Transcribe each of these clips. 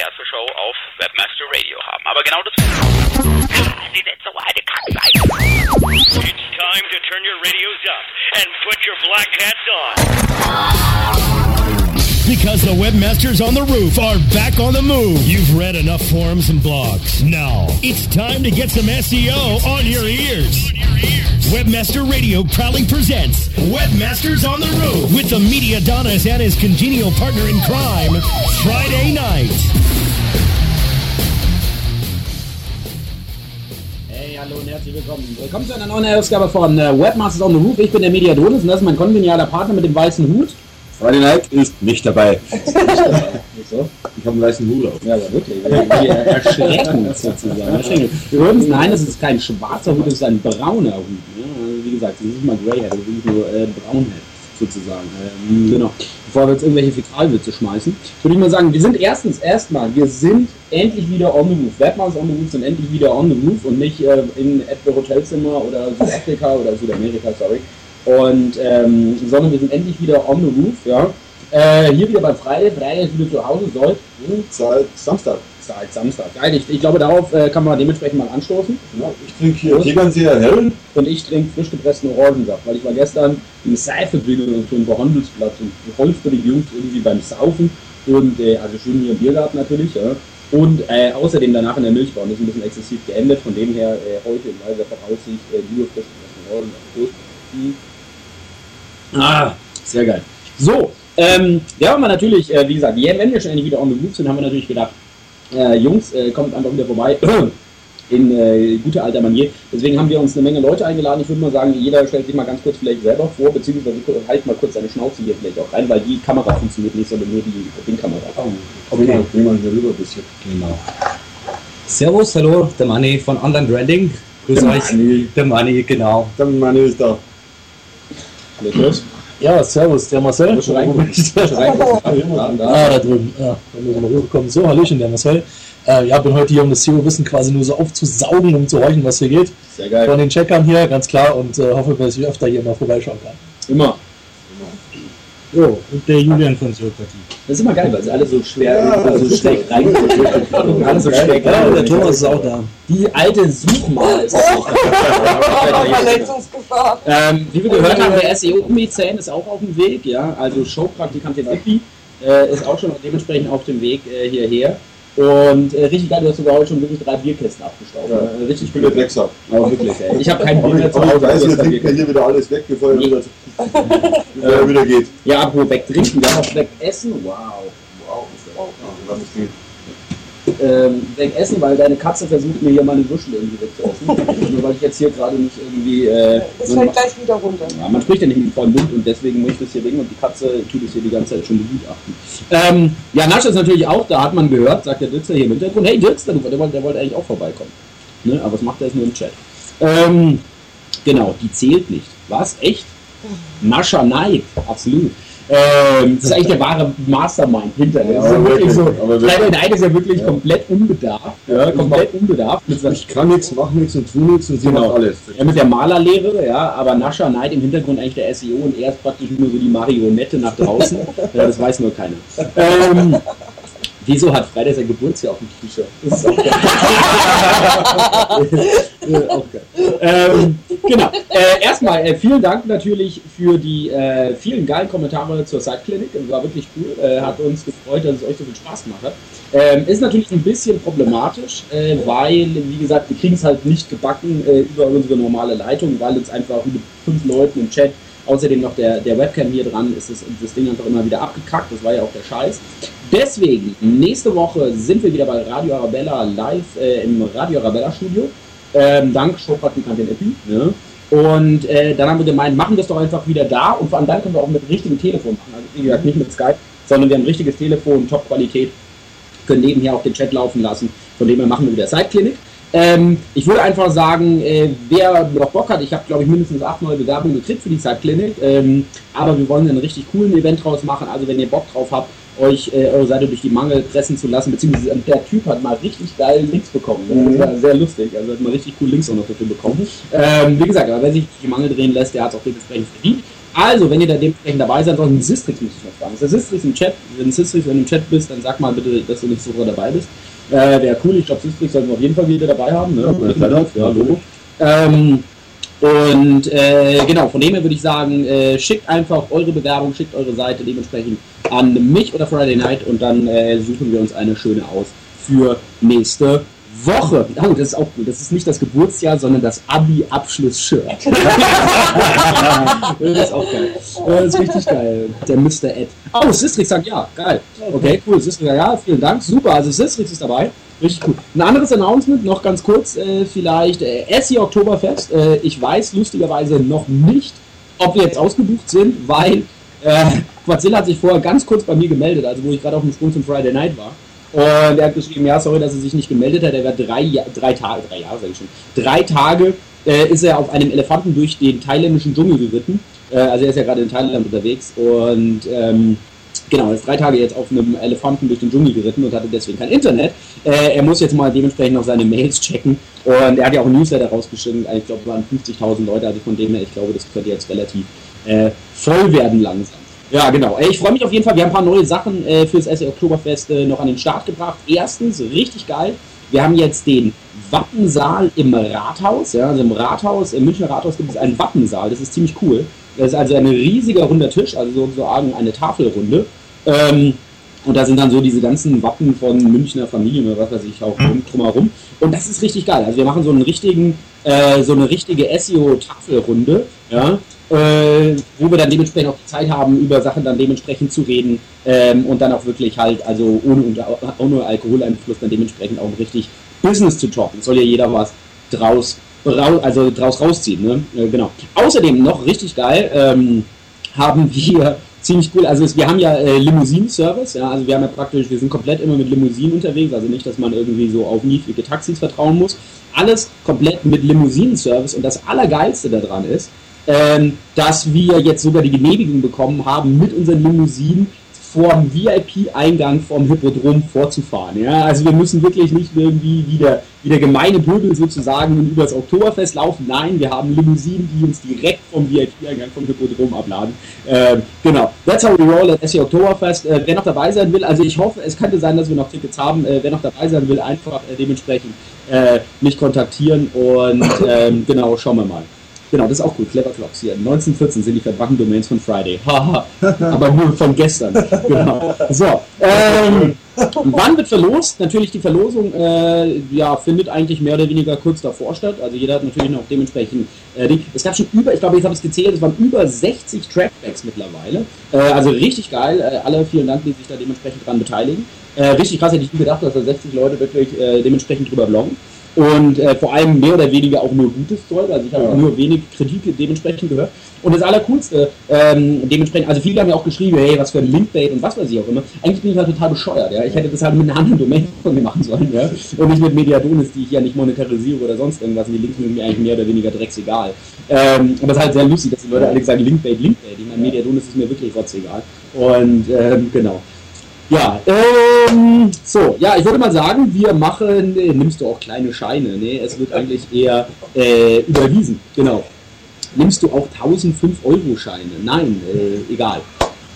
unsere Show auf Webmaster Radio haben. Aber genau das Sie sind so eine Kackseite. It's time to turn your radios up and put your black hats on. Because the webmasters on the roof are back on the move. You've read enough forums and blogs. Now it's time to get some SEO on your ears. Webmaster Radio proudly presents Webmasters on the Roof with the Media Donis and his congenial partner in crime, Friday night. Willkommen. Willkommen zu einer neuen Ausgabe von äh, Webmasters on the Roof. Ich bin der Mediadonis und das ist mein kongenialer Partner mit dem weißen Hut. Friday Night ist nicht dabei. So. Ich habe einen weißen Hut auf. Ja, aber wirklich. Wir, erschrecken uns sozusagen. Übrigens, nein, das ist kein schwarzer Hut, das ist ein brauner Hut. Ja, also wie gesagt, das ist nicht mal Greyhead, das ist nur äh, Braunhead sozusagen. Ähm, genau. Bevor wir jetzt irgendwelche Fäkalwitze schmeißen, würde ich mal sagen, wir sind erstens erstmal, wir sind endlich wieder on the roof. Webmasters on the roof sind endlich wieder on the roof und nicht äh, in etwa Hotelzimmer oder Südafrika oder Südamerika, sorry. Und ähm, sondern wir sind endlich wieder on the roof, ja. Äh, hier wieder bei Friday, Friday ist wieder zu Hause, soll Seit Samstag. Seit Samstag. Geil, ich, glaube, darauf äh, kann man dementsprechend mal anstoßen. Ja, ich trinke hier Tegernseer Hell. Und ich trinke frisch gepressten Orangensaft, weil ich war gestern im Seifebringer und schon bei Handelsplatz und holfte die Jungs irgendwie beim Saufen. Und äh, also schön hier im Biergarten natürlich, ja. Und äh, außerdem danach in der Milchbahn. Das ist ein bisschen exzessiv geendet. Von dem her äh, heute in weiser Voraussicht äh, nur frisch gepressten Orangensaft. Mhm. Ah, sehr geil. So, ähm, ja, haben wir natürlich, äh, wie gesagt, wenn wir schon endlich wieder on the move sind, haben wir natürlich gedacht, äh, Jungs, äh, kommt einfach wieder vorbei. In äh, guter alter Manier. Deswegen haben wir uns eine Menge Leute eingeladen. Ich würde mal sagen, jeder stellt sich mal ganz kurz vielleicht selber vor, beziehungsweise halt mal kurz seine Schnauze hier vielleicht auch rein, weil die Kamera funktioniert nicht, sondern nur die Dingkamera. Komm mal, bring mal hier rüber ein bisschen. Genau. Servus, hallo, der Manni von Online Branding. Grüß Der euch. Manni. Der Manni, genau. Der Mann ist da. Niklas? Ja, servus, der Marcel. Schon. Ah, da drüben. Ja, da muss ich mal rüberkommen. So, Hallöchen, der Marcel. Äh, ja, bin heute hier, um das SEO-Wissen quasi nur so aufzusaugen, um zu horchen, was hier geht. Sehr geil. Von den Checkern hier, ganz klar, und äh, hoffe, dass ich öfter hier mal vorbeischauen kann. Immer. Jo, und der Julian von Sympathie. Das ist immer geil, weil sie alle so schwer, Ja, so schräg reingedrückt Alle so schräg Ja, und der. Thomas ist auch da. Die alte Suchmal ist das auch. Verletzungsgefahr. ähm, Wie wir gehört haben, der SEO-Mäzen ist auch auf dem Weg, ja. Also Showpraktikantin Ippi äh, ist auch schon dementsprechend auf dem Weg äh, hierher. Und äh, richtig geil, du hast sogar heute schon wirklich drei Bierkästen abgestaubt. Ja. Äh, richtig Ich bin der Drecksack. Aber wirklich, ey. Ich habe kein Bier mehr zu aber ich Hause. weiß, wir trinken hier wieder alles weg, bevor er Nee. wieder, er wieder geht. Ja, apropos wegtrinken, wir haben auch wegessen. Wow. Wow, ist der auch. Ja, das. Ähm, wegessen, weil deine Katze versucht mir hier meine Würstel irgendwie wegzuessen. Nur weil ich jetzt hier gerade nicht irgendwie. Äh, Das so fällt gleich wieder runter. ja, man spricht ja nicht mit dem vollen Mund und deswegen muss ich das hier wegen und die Katze tut es hier die ganze Zeit schon begutachten. Ähm, ja, Nasch ist natürlich auch da, hat man gehört, sagt der Dirkster hier im Hintergrund. Hey Dirkster, der wollte, der wollte eigentlich auch vorbeikommen. Ne? Aber was macht er jetzt nur im Chat? Ähm, genau, die zählt nicht. Was? Echt? Nascha Neid, absolut. Ähm, das ist eigentlich der wahre Mastermind hinter. Das Ja, ist ja aber wirklich so. wirklich, wirklich. Friday Night ist ja wirklich Ja. komplett unbedarft. Ja, komplett unbedarft. Mit seinem Ich kann nichts, mach nichts und tu nichts und sie Genau. macht alles. ja, mit der Malerlehre, ja, aber Nascha Neid im Hintergrund eigentlich der SEO und er ist praktisch nur so die Marionette nach draußen. ja, das weiß nur keiner. Ähm, wieso hat Freitag sein Geburtsjahr auf dem T-Shirt? Das ist auch geil. auch geil. Ähm, genau. Äh, erstmal äh, vielen Dank natürlich für die äh, vielen geilen Kommentare zur Side-Clinic. Das war wirklich cool. Äh, hat uns gefreut, dass es euch so viel Spaß gemacht hat. Ähm, ist natürlich ein bisschen problematisch, äh, weil, wie gesagt, wir kriegen es halt nicht gebacken äh, über unsere normale Leitung, weil uns einfach mit fünf Leuten im Chat, außerdem noch der, der Webcam hier dran, ist das, das Ding einfach immer wieder abgekackt. Das war ja auch der Scheiß. Deswegen, nächste Woche sind wir wieder bei Radio Arabella live äh, im Radio Arabella Studio. Ähm, dank Showpraktikantin Epi. Ne? Und äh, dann haben wir gemeint, machen wir es doch einfach wieder da und vor allem dann können wir auch mit richtigem Telefon machen. Also wie gesagt, nicht mit Skype, sondern wir haben ein richtiges Telefon, Top-Qualität, können nebenher auch den Chat laufen lassen. Von dem her machen wir wieder Side-Clinic. Ähm, ich würde einfach sagen, äh, wer noch Bock hat, ich habe glaube ich mindestens acht neue Bewerbungen gekriegt für die Side-Clinic, ähm, aber wir wollen einen richtig coolen Event draus machen. Also wenn ihr Bock drauf habt, euch äh, eure Seite durch die Mangel pressen zu lassen, beziehungsweise der Typ hat mal richtig geil Links bekommen. Ne? Das war sehr lustig, also hat mal richtig cool Links auch noch dafür bekommen. Ähm, wie gesagt, aber wer sich durch die Mangel drehen lässt, der hat es auch dementsprechend verdient. Also, wenn ihr da dementsprechend dabei seid, sonst Sistrix muss ich noch fragen. Ist der Sistrix im Chat? Wenn Sistrix wenn du im Chat bist, dann sag mal bitte, dass du nächste Woche dabei bist. Äh, Wäre cool, ich glaube, Sistrix sollten wir auf jeden Fall wieder dabei haben. Ne? Ja, klar. ja, Logo. Ähm, und äh, genau, von dem her würde ich sagen, äh, schickt einfach eure Bewerbung, schickt eure Seite dementsprechend an mich oder Friday Night und dann äh, suchen wir uns eine schöne aus für nächste Woche. Oh, das ist auch gut. Das ist nicht das Geburtsjahr, sondern das Abi-Abschluss-Shirt. das ist auch geil. Das ist richtig geil. Der Mr. Ed. Oh, Sistrix sagt ja. Geil. Okay, cool. Sistrix sagt ja. Vielen Dank. Super. Also Sistrix ist dabei. Richtig cool. Ein anderes Announcement, noch ganz kurz äh, vielleicht. Äh, SI Oktoberfest. Äh, ich weiß lustigerweise noch nicht, ob wir jetzt ausgebucht sind, weil äh, Quadzilla hat sich vorher ganz kurz bei mir gemeldet, also wo ich gerade auf dem Sprung zum Friday Night war. Und er hat geschrieben, ja, sorry, dass er sich nicht gemeldet hat. Er war drei, drei Tage, drei Jahre, sag ich schon, drei Tage äh, ist er auf einem Elefanten durch den thailändischen Dschungel geritten. Äh, also er ist ja gerade in Thailand unterwegs und ähm, genau, er ist drei Tage jetzt auf einem Elefanten durch den Dschungel geritten und hatte deswegen kein Internet. Äh, er muss jetzt mal dementsprechend noch seine Mails checken und er hat ja auch ein Newsletter rausgeschickt. Ich glaube, es waren 50.000 Leute, also von dem her, ich glaube, das könnte jetzt relativ äh, voll werden langsam. Ja, genau. Ey, Ich freue mich auf jeden Fall. Wir haben ein paar neue Sachen äh, fürs SE Oktoberfest äh, noch an den Start gebracht. Erstens, richtig geil. Wir haben jetzt den Wappensaal im Rathaus. Ja, also im Rathaus, im Münchner Rathaus gibt es einen Wappensaal. Das ist ziemlich cool. Das ist also ein riesiger runder Tisch, also sozusagen eine Tafelrunde. Ähm, und da sind dann so diese ganzen Wappen von Münchner Familien oder was weiß ich auch rum- drumherum. Und das ist richtig geil. Also wir machen so einen richtigen, äh, so eine richtige SEO-Tafelrunde, ja, äh, wo wir dann dementsprechend auch die Zeit haben, über Sachen dann dementsprechend zu reden ähm, und dann auch wirklich halt, also ohne, unter- ohne Alkoholeinfluss dann dementsprechend auch richtig Business zu talken. Soll ja jeder was draus, rau- also draus rausziehen, ne? Äh, genau. Außerdem noch richtig geil, ähm, haben wir ziemlich cool, also es, wir haben ja äh, Limousinen-Service, ja, also wir haben ja praktisch, wir sind komplett immer mit Limousinen unterwegs, also nicht, dass man irgendwie so auf niedrige Taxis vertrauen muss. Alles komplett mit Limousinen-Service. Und das Allergeilste daran ist, ähm, dass wir jetzt sogar die Genehmigung bekommen haben, mit unseren Limousinen vorm VIP-Eingang vom Hippodrom vorzufahren. Ja? Also wir müssen wirklich nicht irgendwie wie der, wie der gemeine Pöbel sozusagen über das Oktoberfest laufen. Nein, wir haben Limousinen, die uns direkt vom VIP-Eingang vom Hippodrom abladen. Ähm, genau, that's how we roll at SE Oktoberfest. Äh, wer noch dabei sein will, also ich hoffe, es könnte sein, dass wir noch Tickets haben. Äh, wer noch dabei sein will, einfach äh, dementsprechend äh, mich kontaktieren und ähm, genau, schauen wir mal. Genau, das ist auch gut. Clever Clocks hier. 1914 sind die verbrannten Domains von Friday. Haha. Aber nur von gestern. Genau. So. Ähm, wann wird verlost? Natürlich die Verlosung äh, ja, findet eigentlich mehr oder weniger kurz davor statt. Also jeder hat natürlich noch dementsprechend äh, Ding. Es gab schon über, ich glaube, jetzt habe ich es gezählt, es waren über 60 Trackbacks mittlerweile. Äh, also richtig geil. Äh, alle vielen Dank, die sich da dementsprechend dran beteiligen. Äh, richtig krass, hätte ich nie gedacht, dass da 60 Leute wirklich äh, dementsprechend drüber bloggen. Und äh, vor allem mehr oder weniger auch nur gutes Zeug. Also ich habe Ja. nur wenig Kritik dementsprechend gehört. Und das Allercoolste, ähm, dementsprechend, also viele haben ja auch geschrieben, hey, was für ein Linkbait und was weiß ich auch immer. Eigentlich bin ich halt total bescheuert, ja. Ich hätte das halt mit einer anderen Domain von mir machen sollen, ja. Und nicht mit Mediadonis, die ich ja nicht monetarisiere oder sonst irgendwas. Und die Links sind mir eigentlich mehr oder weniger drecksegal. Ähm, aber es ist halt sehr lustig, dass die Leute alle sagen, Linkbait, Linkbait. Ich meine, Mediadonis ist mir wirklich rotzegal. Und ähm, genau. Ja, ähm, so, ja, ich würde mal sagen, wir machen, äh, nimmst du auch kleine Scheine, ne? Es wird eigentlich eher äh, überwiesen, genau. Nimmst du auch 1005 Euro Scheine? Nein, äh, egal.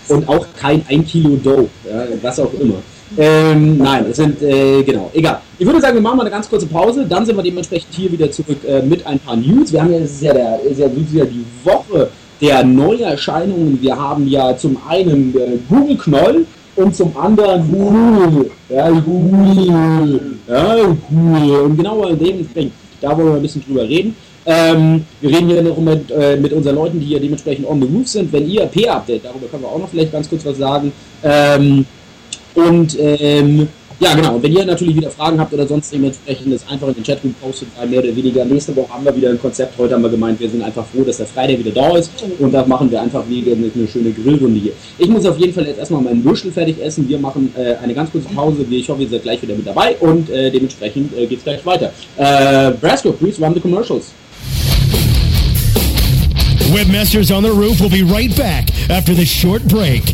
Und auch kein 1 Kilo Dope, ja, was auch immer. Ähm, nein, es sind, äh, genau, egal. Ich würde sagen, wir machen mal eine ganz kurze Pause, dann sind wir dementsprechend hier wieder zurück äh, mit ein paar News. Wir haben ja, es ist ja, der, ist ja die Woche der Neuerscheinungen. Wir haben ja zum einen äh, Google Knoll und zum anderen Google. Ja, Google. Ja, Google. Und genau dementsprechend, da wollen wir ein bisschen drüber reden. Ähm, wir reden hier noch mit, äh, mit unseren Leuten, die hier dementsprechend on the roof sind. Wenn ihr P-Update, darüber können wir auch noch vielleicht ganz kurz was sagen. Ähm, und ähm, ja, genau. Und wenn ihr natürlich wieder Fragen habt oder sonst dementsprechend das einfach in den Chatroom postet, weil mehr oder weniger nächste Woche haben wir wieder ein Konzept. Heute haben wir gemeint, wir sind einfach froh, dass der Freitag wieder da ist und da machen wir einfach wieder eine, eine schöne Grillrunde hier. Ich muss auf jeden Fall jetzt erstmal meinen Würstel fertig essen. Wir machen äh, eine ganz kurze Pause. Ich hoffe, ihr seid gleich wieder mit dabei und äh, dementsprechend äh, geht's gleich weiter. Äh, Brasco, please run the commercials. Webmasters on the Roof will be right back after this short break.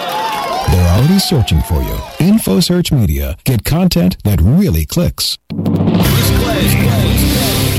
They're already searching for you. InfoSearch Media. Get content that really clicks.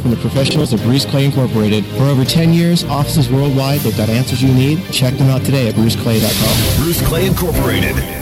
from the professionals at Bruce Clay Incorporated. For over 10 years, offices worldwide, they've got answers you need. Check them out today at bruceclay.com. Bruce Clay Incorporated.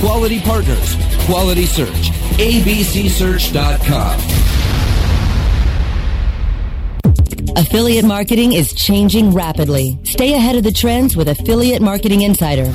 Quality partners, quality search. ABCSearch.com. Affiliate marketing is changing rapidly. Stay ahead of the trends with Affiliate Marketing Insider.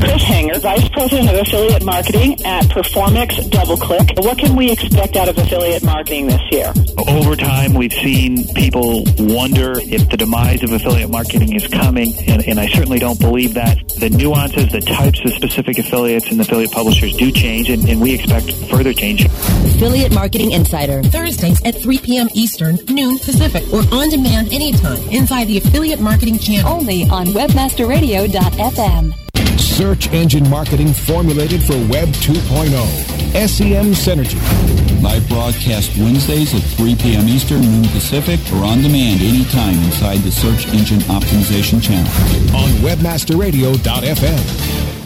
Chris Hanger, Vice President of Affiliate Marketing at Performix DoubleClick. What can we expect out of affiliate marketing this year? Over time, we've seen people wonder if the demise of affiliate marketing is coming, and, and I certainly don't believe that. The nuances, the types of specific affiliates and affiliate publishers do change, and, and we expect further change. Affiliate Marketing Insider. Thursdays at 3 p.m. Eastern, noon Pacific, or on demand anytime inside the Affiliate Marketing channel. Only on WebmasterRadio.fm. Search engine marketing formulated for Web 2.0. SEM Synergy. Live broadcast Wednesdays at 3 p.m. Eastern, noon Pacific, or on demand anytime inside the Search Engine Optimization channel. On WebmasterRadio.fm.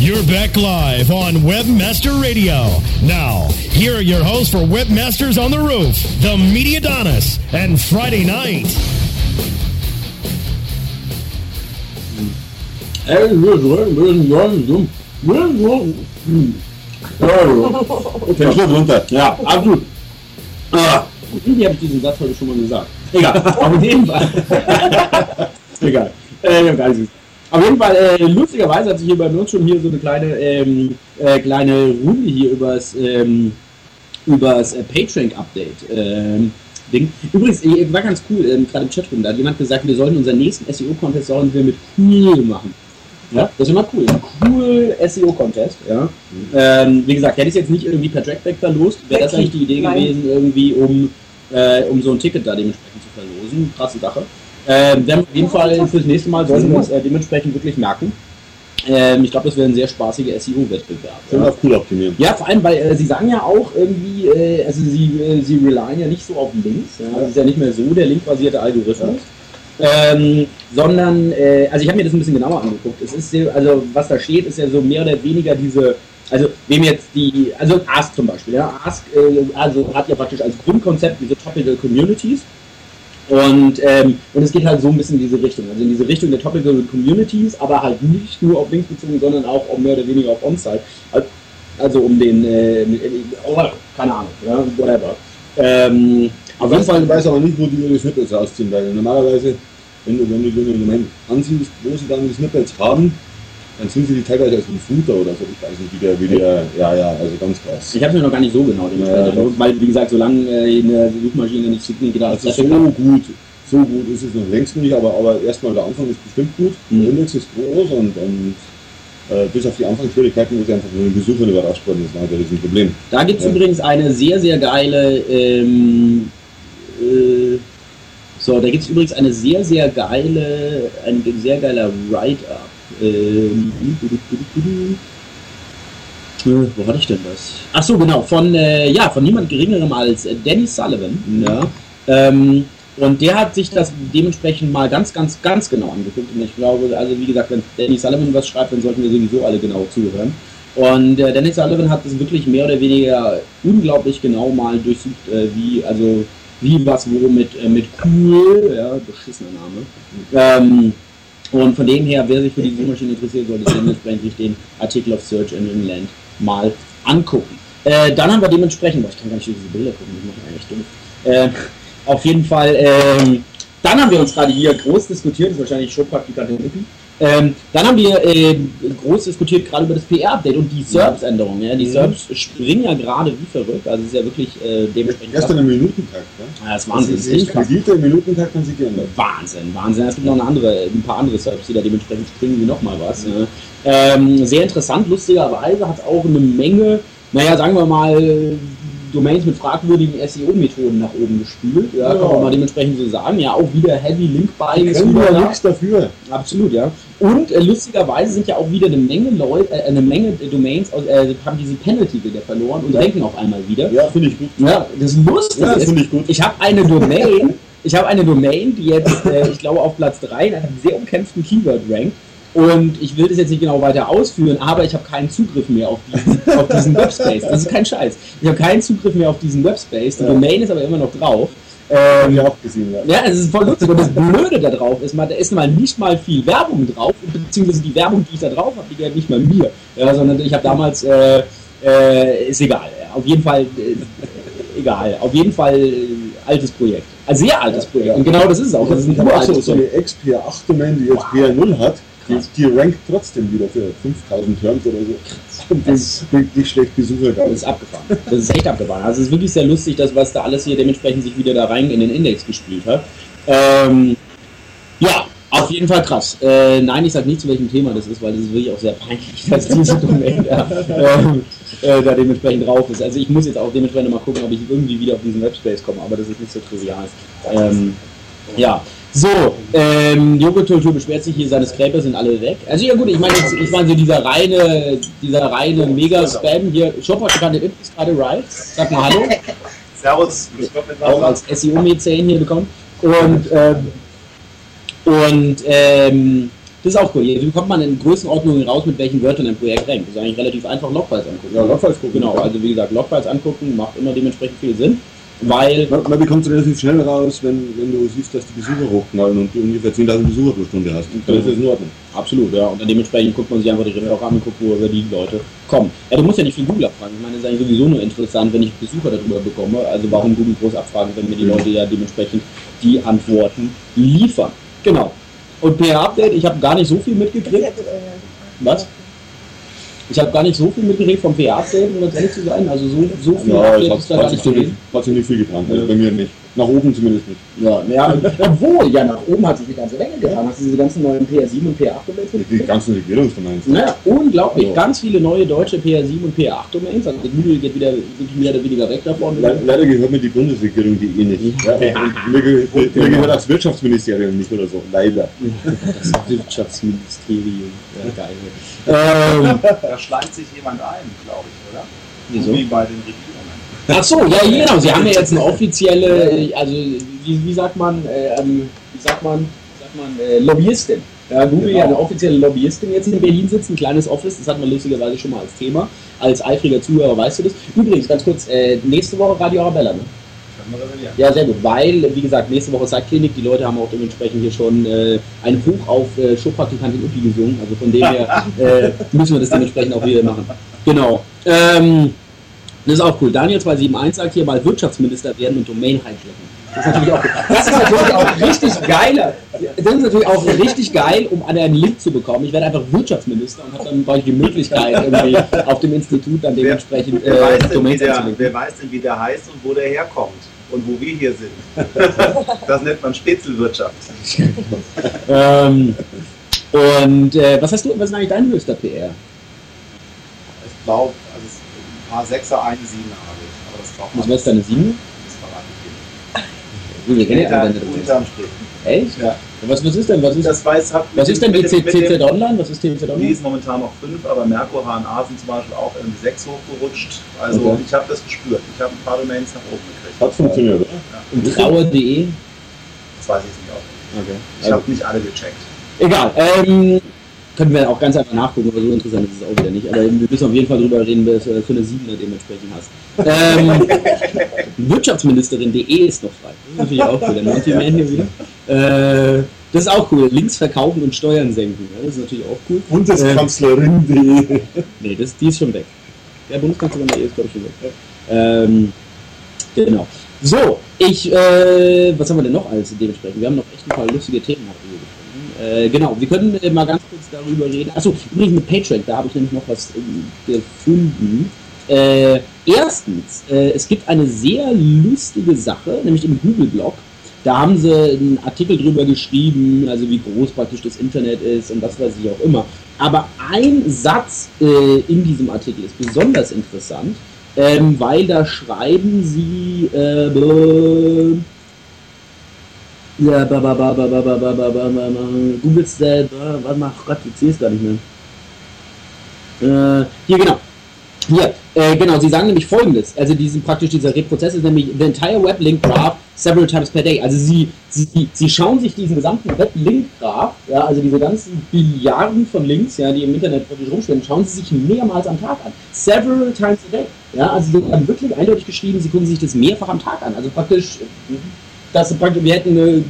You're back live on Webmaster Radio. Now, here are your hosts for Webmasters on the Roof, the Media Donis, and Friday Night. Runter. Ja, absolut. Ah, irgendwie habe ich diesen Satz heute schon mal gesagt. Egal, auf jeden Fall. Egal. Äh. Auf jeden Fall, äh, lustigerweise hat sich hier bei uns schon hier so eine kleine, ähm, äh, kleine Runde hier übers, ähm, übers äh, PageRank-Update ähm, Ding. Übrigens, äh, war ganz cool, ähm, gerade im Chatroom, da hat jemand gesagt, wir sollten unseren nächsten SEO-Contest sollen wir mit cool machen. Ja, das ist immer cool. Cool SEO-Contest, ja. Ähm, wie gesagt, hätte ich jetzt nicht irgendwie per Trackback verlost, wäre das eigentlich die Idee Nein. gewesen, irgendwie um, äh, um so ein Ticket da dementsprechend zu verlosen. Krasse Sache. Ähm, wir haben auf jeden Fall fürs nächste Mal sollten wir uns äh, dementsprechend wirklich merken. Ähm, ich glaube, das wäre ein sehr spaßiger SEO-Wettbewerb. Schön auf cool optimieren. Ja, vor allem, weil äh, sie sagen ja auch irgendwie, äh, also sie, äh, sie relyen ja nicht so auf Links. Ja? Das ist ja nicht mehr so der linkbasierte Algorithmus. Ähm, sondern, äh, also ich habe mir das ein bisschen genauer angeguckt. Es ist also was da steht, ist ja so mehr oder weniger diese, also wem jetzt die, also Ask zum Beispiel, ja, Ask, äh, also hat ja praktisch als Grundkonzept diese Topical Communities. Und, ähm, und es geht halt so ein bisschen in diese Richtung, also in diese Richtung der Topical Communities, aber halt nicht nur auf Links bezogen, sondern auch um mehr oder weniger auf On-Site. Also um den, äh, äh, oh, keine Ahnung, ja, whatever. Ähm, auf jeden Fall weiß aber nicht, wo die ihre Snippets rausziehen, weil normalerweise, wenn du, wenn dir einen Moment ansiehst, wo sie dann die Snippets haben, dann sind sie die teilweise als ein Footer oder so. Ich weiß nicht, wie der, wie der, ja, ja, also ganz krass. Ich habe mir noch gar nicht so genau dementsprechend, Ja. weil wie gesagt, solange äh, in der Suchmaschine nicht signifikant Also so gut, so gut ist es noch längst nicht, aber, aber erstmal der Anfang ist bestimmt gut. Mhm. Der Index ist groß und, und äh, bis auf die Anfangsschwierigkeiten, wo sie einfach von den Besuchern überrascht worden ist, das ein Problem. Da gibt es Ja. übrigens eine sehr, sehr geile, ähm, äh, so, da gibt es übrigens eine sehr, sehr geile, ein sehr geiler Write-Up. Ähm, Äh, Wo hatte ich denn das? Ach so, genau, von, äh, ja, von niemand geringerem als Danny Sullivan. Ja. Ähm, und der hat sich das dementsprechend mal ganz, ganz, ganz genau angeguckt. Und ich glaube, also wie gesagt, wenn Danny Sullivan was schreibt, dann sollten wir sowieso alle genau zuhören. Und äh, Danny Sullivan hat das wirklich mehr oder weniger unglaublich genau mal durchsucht, äh, wie, also wie was wo mit, äh, mit cool, ja, beschissener Name. Ähm, und von dem her, wer sich für die Suchmaschine interessiert, sollte dementsprechend sich den Artikel auf Search Engine Land mal angucken. Äh, dann haben wir dementsprechend, boah, ich kann gar nicht diese Bilder gucken, die machen eigentlich dumm. Äh, auf jeden Fall, ähm, dann haben wir uns gerade hier groß diskutiert, das ist wahrscheinlich Showpraktikantin Uppi. Ähm, dann haben wir äh, groß diskutiert gerade über das PR-Update und die SERPs-Änderungen. Ja? Die Mhm. SERPs springen ja gerade wie verrückt, also es ist ja wirklich äh, dementsprechend. Gestern im Minutentakt, ja? Ja, das ist Wahnsinn. Das ist echt krass. der Minutentakt haben sich geändert. Wahnsinn, Wahnsinn. Es gibt noch eine andere, ein paar andere Serps, die da dementsprechend springen wie nochmal was. Ne? Ähm, sehr interessant, lustigerweise hat auch eine Menge, naja, sagen wir mal, Domains mit fragwürdigen SEO-Methoden nach oben gespült. Ja, kann Ja. man mal dementsprechend so sagen. Ja, auch wieder Heavy Link Buying Können wir nichts dafür. Absolut, ja. Und äh, lustigerweise sind ja auch wieder eine Menge Leute, äh, eine Menge Domains äh, haben diesen Penalty wieder verloren und Ja. ranken auf einmal wieder. Ja, finde ich gut. Ja, das Lustige Ja, finde ich gut. ich habe eine Domain, ich habe eine Domain, die jetzt, äh, ich glaube, auf Platz 3 in einem sehr umkämpften Keyword rankt. Und ich will das jetzt nicht genau weiter ausführen, aber ich habe keinen Zugriff mehr auf diesen, auf diesen Webspace. Das ist kein Scheiß. Ich habe keinen Zugriff mehr auf diesen Webspace. Die. Domain ist aber immer noch drauf. Hab Ähm, ich auch gesehen, ja. ja, es ist voll lustig. Und das Blöde da drauf ist, mal, da ist mal nicht mal viel Werbung drauf, beziehungsweise die Werbung, die ich da drauf habe, die gehört nicht mal mir. Ja, sondern ich habe damals, äh, äh, ist egal. Auf jeden Fall, äh, egal. Auf jeden Fall äh, altes Projekt. Ein sehr altes Projekt. Und genau das ist es auch. Das ist ein habe auch so, uraltes so Projekt. eine XPR8-Domain, die jetzt PR0 hat. Die, die rankt trotzdem wieder für 5000 Terms oder so. Das bringt nicht schlecht Besucher Das ist abgefahren. Das ist echt abgefahren. Also es ist wirklich sehr lustig, dass was da alles hier dementsprechend sich wieder da rein in den Index gespielt hat. Ähm, ja, auf jeden Fall krass. Äh, nein, ich sage nicht, zu welchem Thema das ist, weil das ist wirklich auch sehr peinlich, dass diese Domain da, ähm, äh, da dementsprechend drauf ist. Also ich muss jetzt auch dementsprechend mal gucken, ob ich irgendwie wieder auf diesen Webspace komme, aber das ist nicht so trivial. Ähm, ja. So, ähm, Joghurtkultur beschwert sich hier, seine Scraper sind alle weg. Also ja gut, ich meine jetzt, ich meine so dieser reine, dieser reine Mega-Spam hier, Shopper der ist gerade right. Sag mal Hallo. Servus, Auch als SEO-Mäzen hier bekommen. Und, ähm, und ähm, das ist auch cool. Hier bekommt man in Größenordnungen raus, mit welchen Wörtern ein Projekt rankt. Das ist eigentlich relativ einfach Logfiles angucken. Ja, Logfiles gucken. Genau, also wie gesagt, Logfiles angucken macht immer dementsprechend viel Sinn. Weil Man, man bekommt es relativ schnell raus, wenn, wenn du siehst, dass die Besucher hochknallen und du ungefähr 10.000 Besucher pro Stunde hast. Dann ist das in Ordnung. Absolut, ja. Und dann dementsprechend guckt man sich einfach die Referate an und guckt, wo über die Leute kommen. Ja, du musst ja nicht viel Google abfragen. Ich meine, das ist eigentlich sowieso nur interessant, wenn ich Besucher darüber bekomme. Also warum Google groß abfragen, wenn mir die Leute ja dementsprechend die Antworten liefern. Genau. Und PR-Update, ich habe gar nicht so viel mitgekriegt. Was? Ich habe gar nicht so viel mitgekriegt vom PR-Update, um ganz ehrlich zu sein. Also so, so viel Ja, Update ist da gar nicht sich nicht viel getan. Also bei mir nicht. Nach oben zumindest nicht. Ja, ja, obwohl, ja, nach oben hat sich eine ganze Menge getan. Hast du diese ganzen neuen PR7 und PR8-Domains Die ganzen Regierungsdomains. Naja, unglaublich. Ja. Ganz viele neue deutsche PR7 und PR8-Domains. Also Google geht wieder, mehr oder weniger weg davon. Le leider gehört mir die Bundesregierung die eh nicht. Ja, mir, ge mir gehört das Wirtschaftsministerium nicht oder so. Leider. Das Wirtschaftsministerium. Ja, geil. Ähm, Da schleicht sich jemand ein, glaube ich, oder? Wieso? Wie bei den Regierungen. Ach so, ja, genau. Sie haben ja jetzt eine offizielle, also wie, wie sagt man, äh, ähm, wie sagt man, wie sagt man, äh, Lobbyistin. Ja, Google ja eine offizielle Lobbyistin jetzt in Berlin sitzt, ein kleines Office, das hatten wir lustigerweise schon mal als Thema. Als eifriger Zuhörer weißt du das. Übrigens, ganz kurz, äh, nächste Woche Radio Arabella, ne? Ja, sehr gut, weil, wie gesagt, nächste Woche Zeitklinik, die Leute haben auch dementsprechend hier schon äh, ein Hoch auf äh, Showpraktikantin Uppi gesungen, also von dem her äh, müssen wir das dementsprechend auch wieder machen. Genau. Ähm, das ist auch cool. Daniel 271 sagt hier mal Wirtschaftsminister werden und Domain hijacken. Das ist natürlich auch, das ist natürlich auch richtig geil. Das ist natürlich auch richtig geil, um an einen Link zu bekommen. Ich werde einfach Wirtschaftsminister und habe dann brauche ich die Möglichkeit, irgendwie auf dem Institut dann dementsprechend Wer, weiß äh, denn, wie Domains der, anzulegen. wer weiß denn, wie der heißt und wo der herkommt und wo wir hier sind? Das nennt man Spitzelwirtschaft. Ähm, und äh, was hast du, was ist eigentlich dein höchster PR? Ich glaube, also paar Sechser, eine Siebener habe ich. Aber das braucht man Was war deine 7? Das verrate ich dir. Wir kennen ja. Unterm Strich. Echt? Ja. Was, was ist denn? Was ist, Das weiß, was ist denn die CZ Online? Was ist Die Online? ist momentan noch 5, aber Merkur HNA sind zum Beispiel auch irgendwie 6 hochgerutscht. Also Okay. ich habe das gespürt. Ich habe ein paar Domains nach oben gekriegt. Hat funktioniert, oder? Ja. Und graue.de? Das weiß ich nicht auch. Okay. Ich habe nicht alle gecheckt. Egal. Ähm, können wir auch ganz einfach nachgucken, aber so interessant ist es auch wieder nicht. Aber wir müssen auf jeden Fall drüber reden, was du für eine 7er dementsprechend hast. Ähm, Wirtschaftsministerin.de ist noch frei. Das ist natürlich auch cool. Monty Man hier wieder. Äh, das ist auch cool. Links verkaufen und Steuern senken. Ja, das ist natürlich auch cool. Bundeskanzlerin.de. Nee, das, die ist schon weg. Der Bundeskanzlerin.de ist, glaube ich, schon weg. Ähm, genau. So, ich, äh, was haben wir denn noch alles dementsprechend? Wir haben noch echt ein paar lustige Themen gefunden. Äh, genau, wir können äh, mal ganz kurz darüber reden. Achso, übrigens mit PageRank, da habe ich nämlich noch was äh, gefunden. Äh, erstens, äh, es gibt eine sehr lustige Sache, nämlich im Google-Blog. Da haben sie einen Artikel drüber geschrieben, also wie groß praktisch das Internet ist und was weiß ich auch immer. Aber ein Satz in diesem Artikel ist besonders interessant, ähm, weil da schreiben sie ja, ba, ba, ba, ba, ba, ba, ba, ba, ba, ba, Google selber, warte mal, Gott, ich sehe es gar nicht mehr. Äh, hier, genau. Hier, äh, genau, sie sagen nämlich folgendes, also diesen praktisch dieser Reprozess ist nämlich the entire web link graph several times per day. Also sie, sie, sie schauen sich diesen gesamten web link graph, ja, also diese ganzen Billiarden von Links, ja, die im Internet praktisch rumstehen, schauen sie sich mehrmals am Tag an. Several times a day. Ja, also sie haben wirklich eindeutig geschrieben, sie gucken sich das mehrfach am Tag an. Also praktisch, dass praktisch, wir hätten eine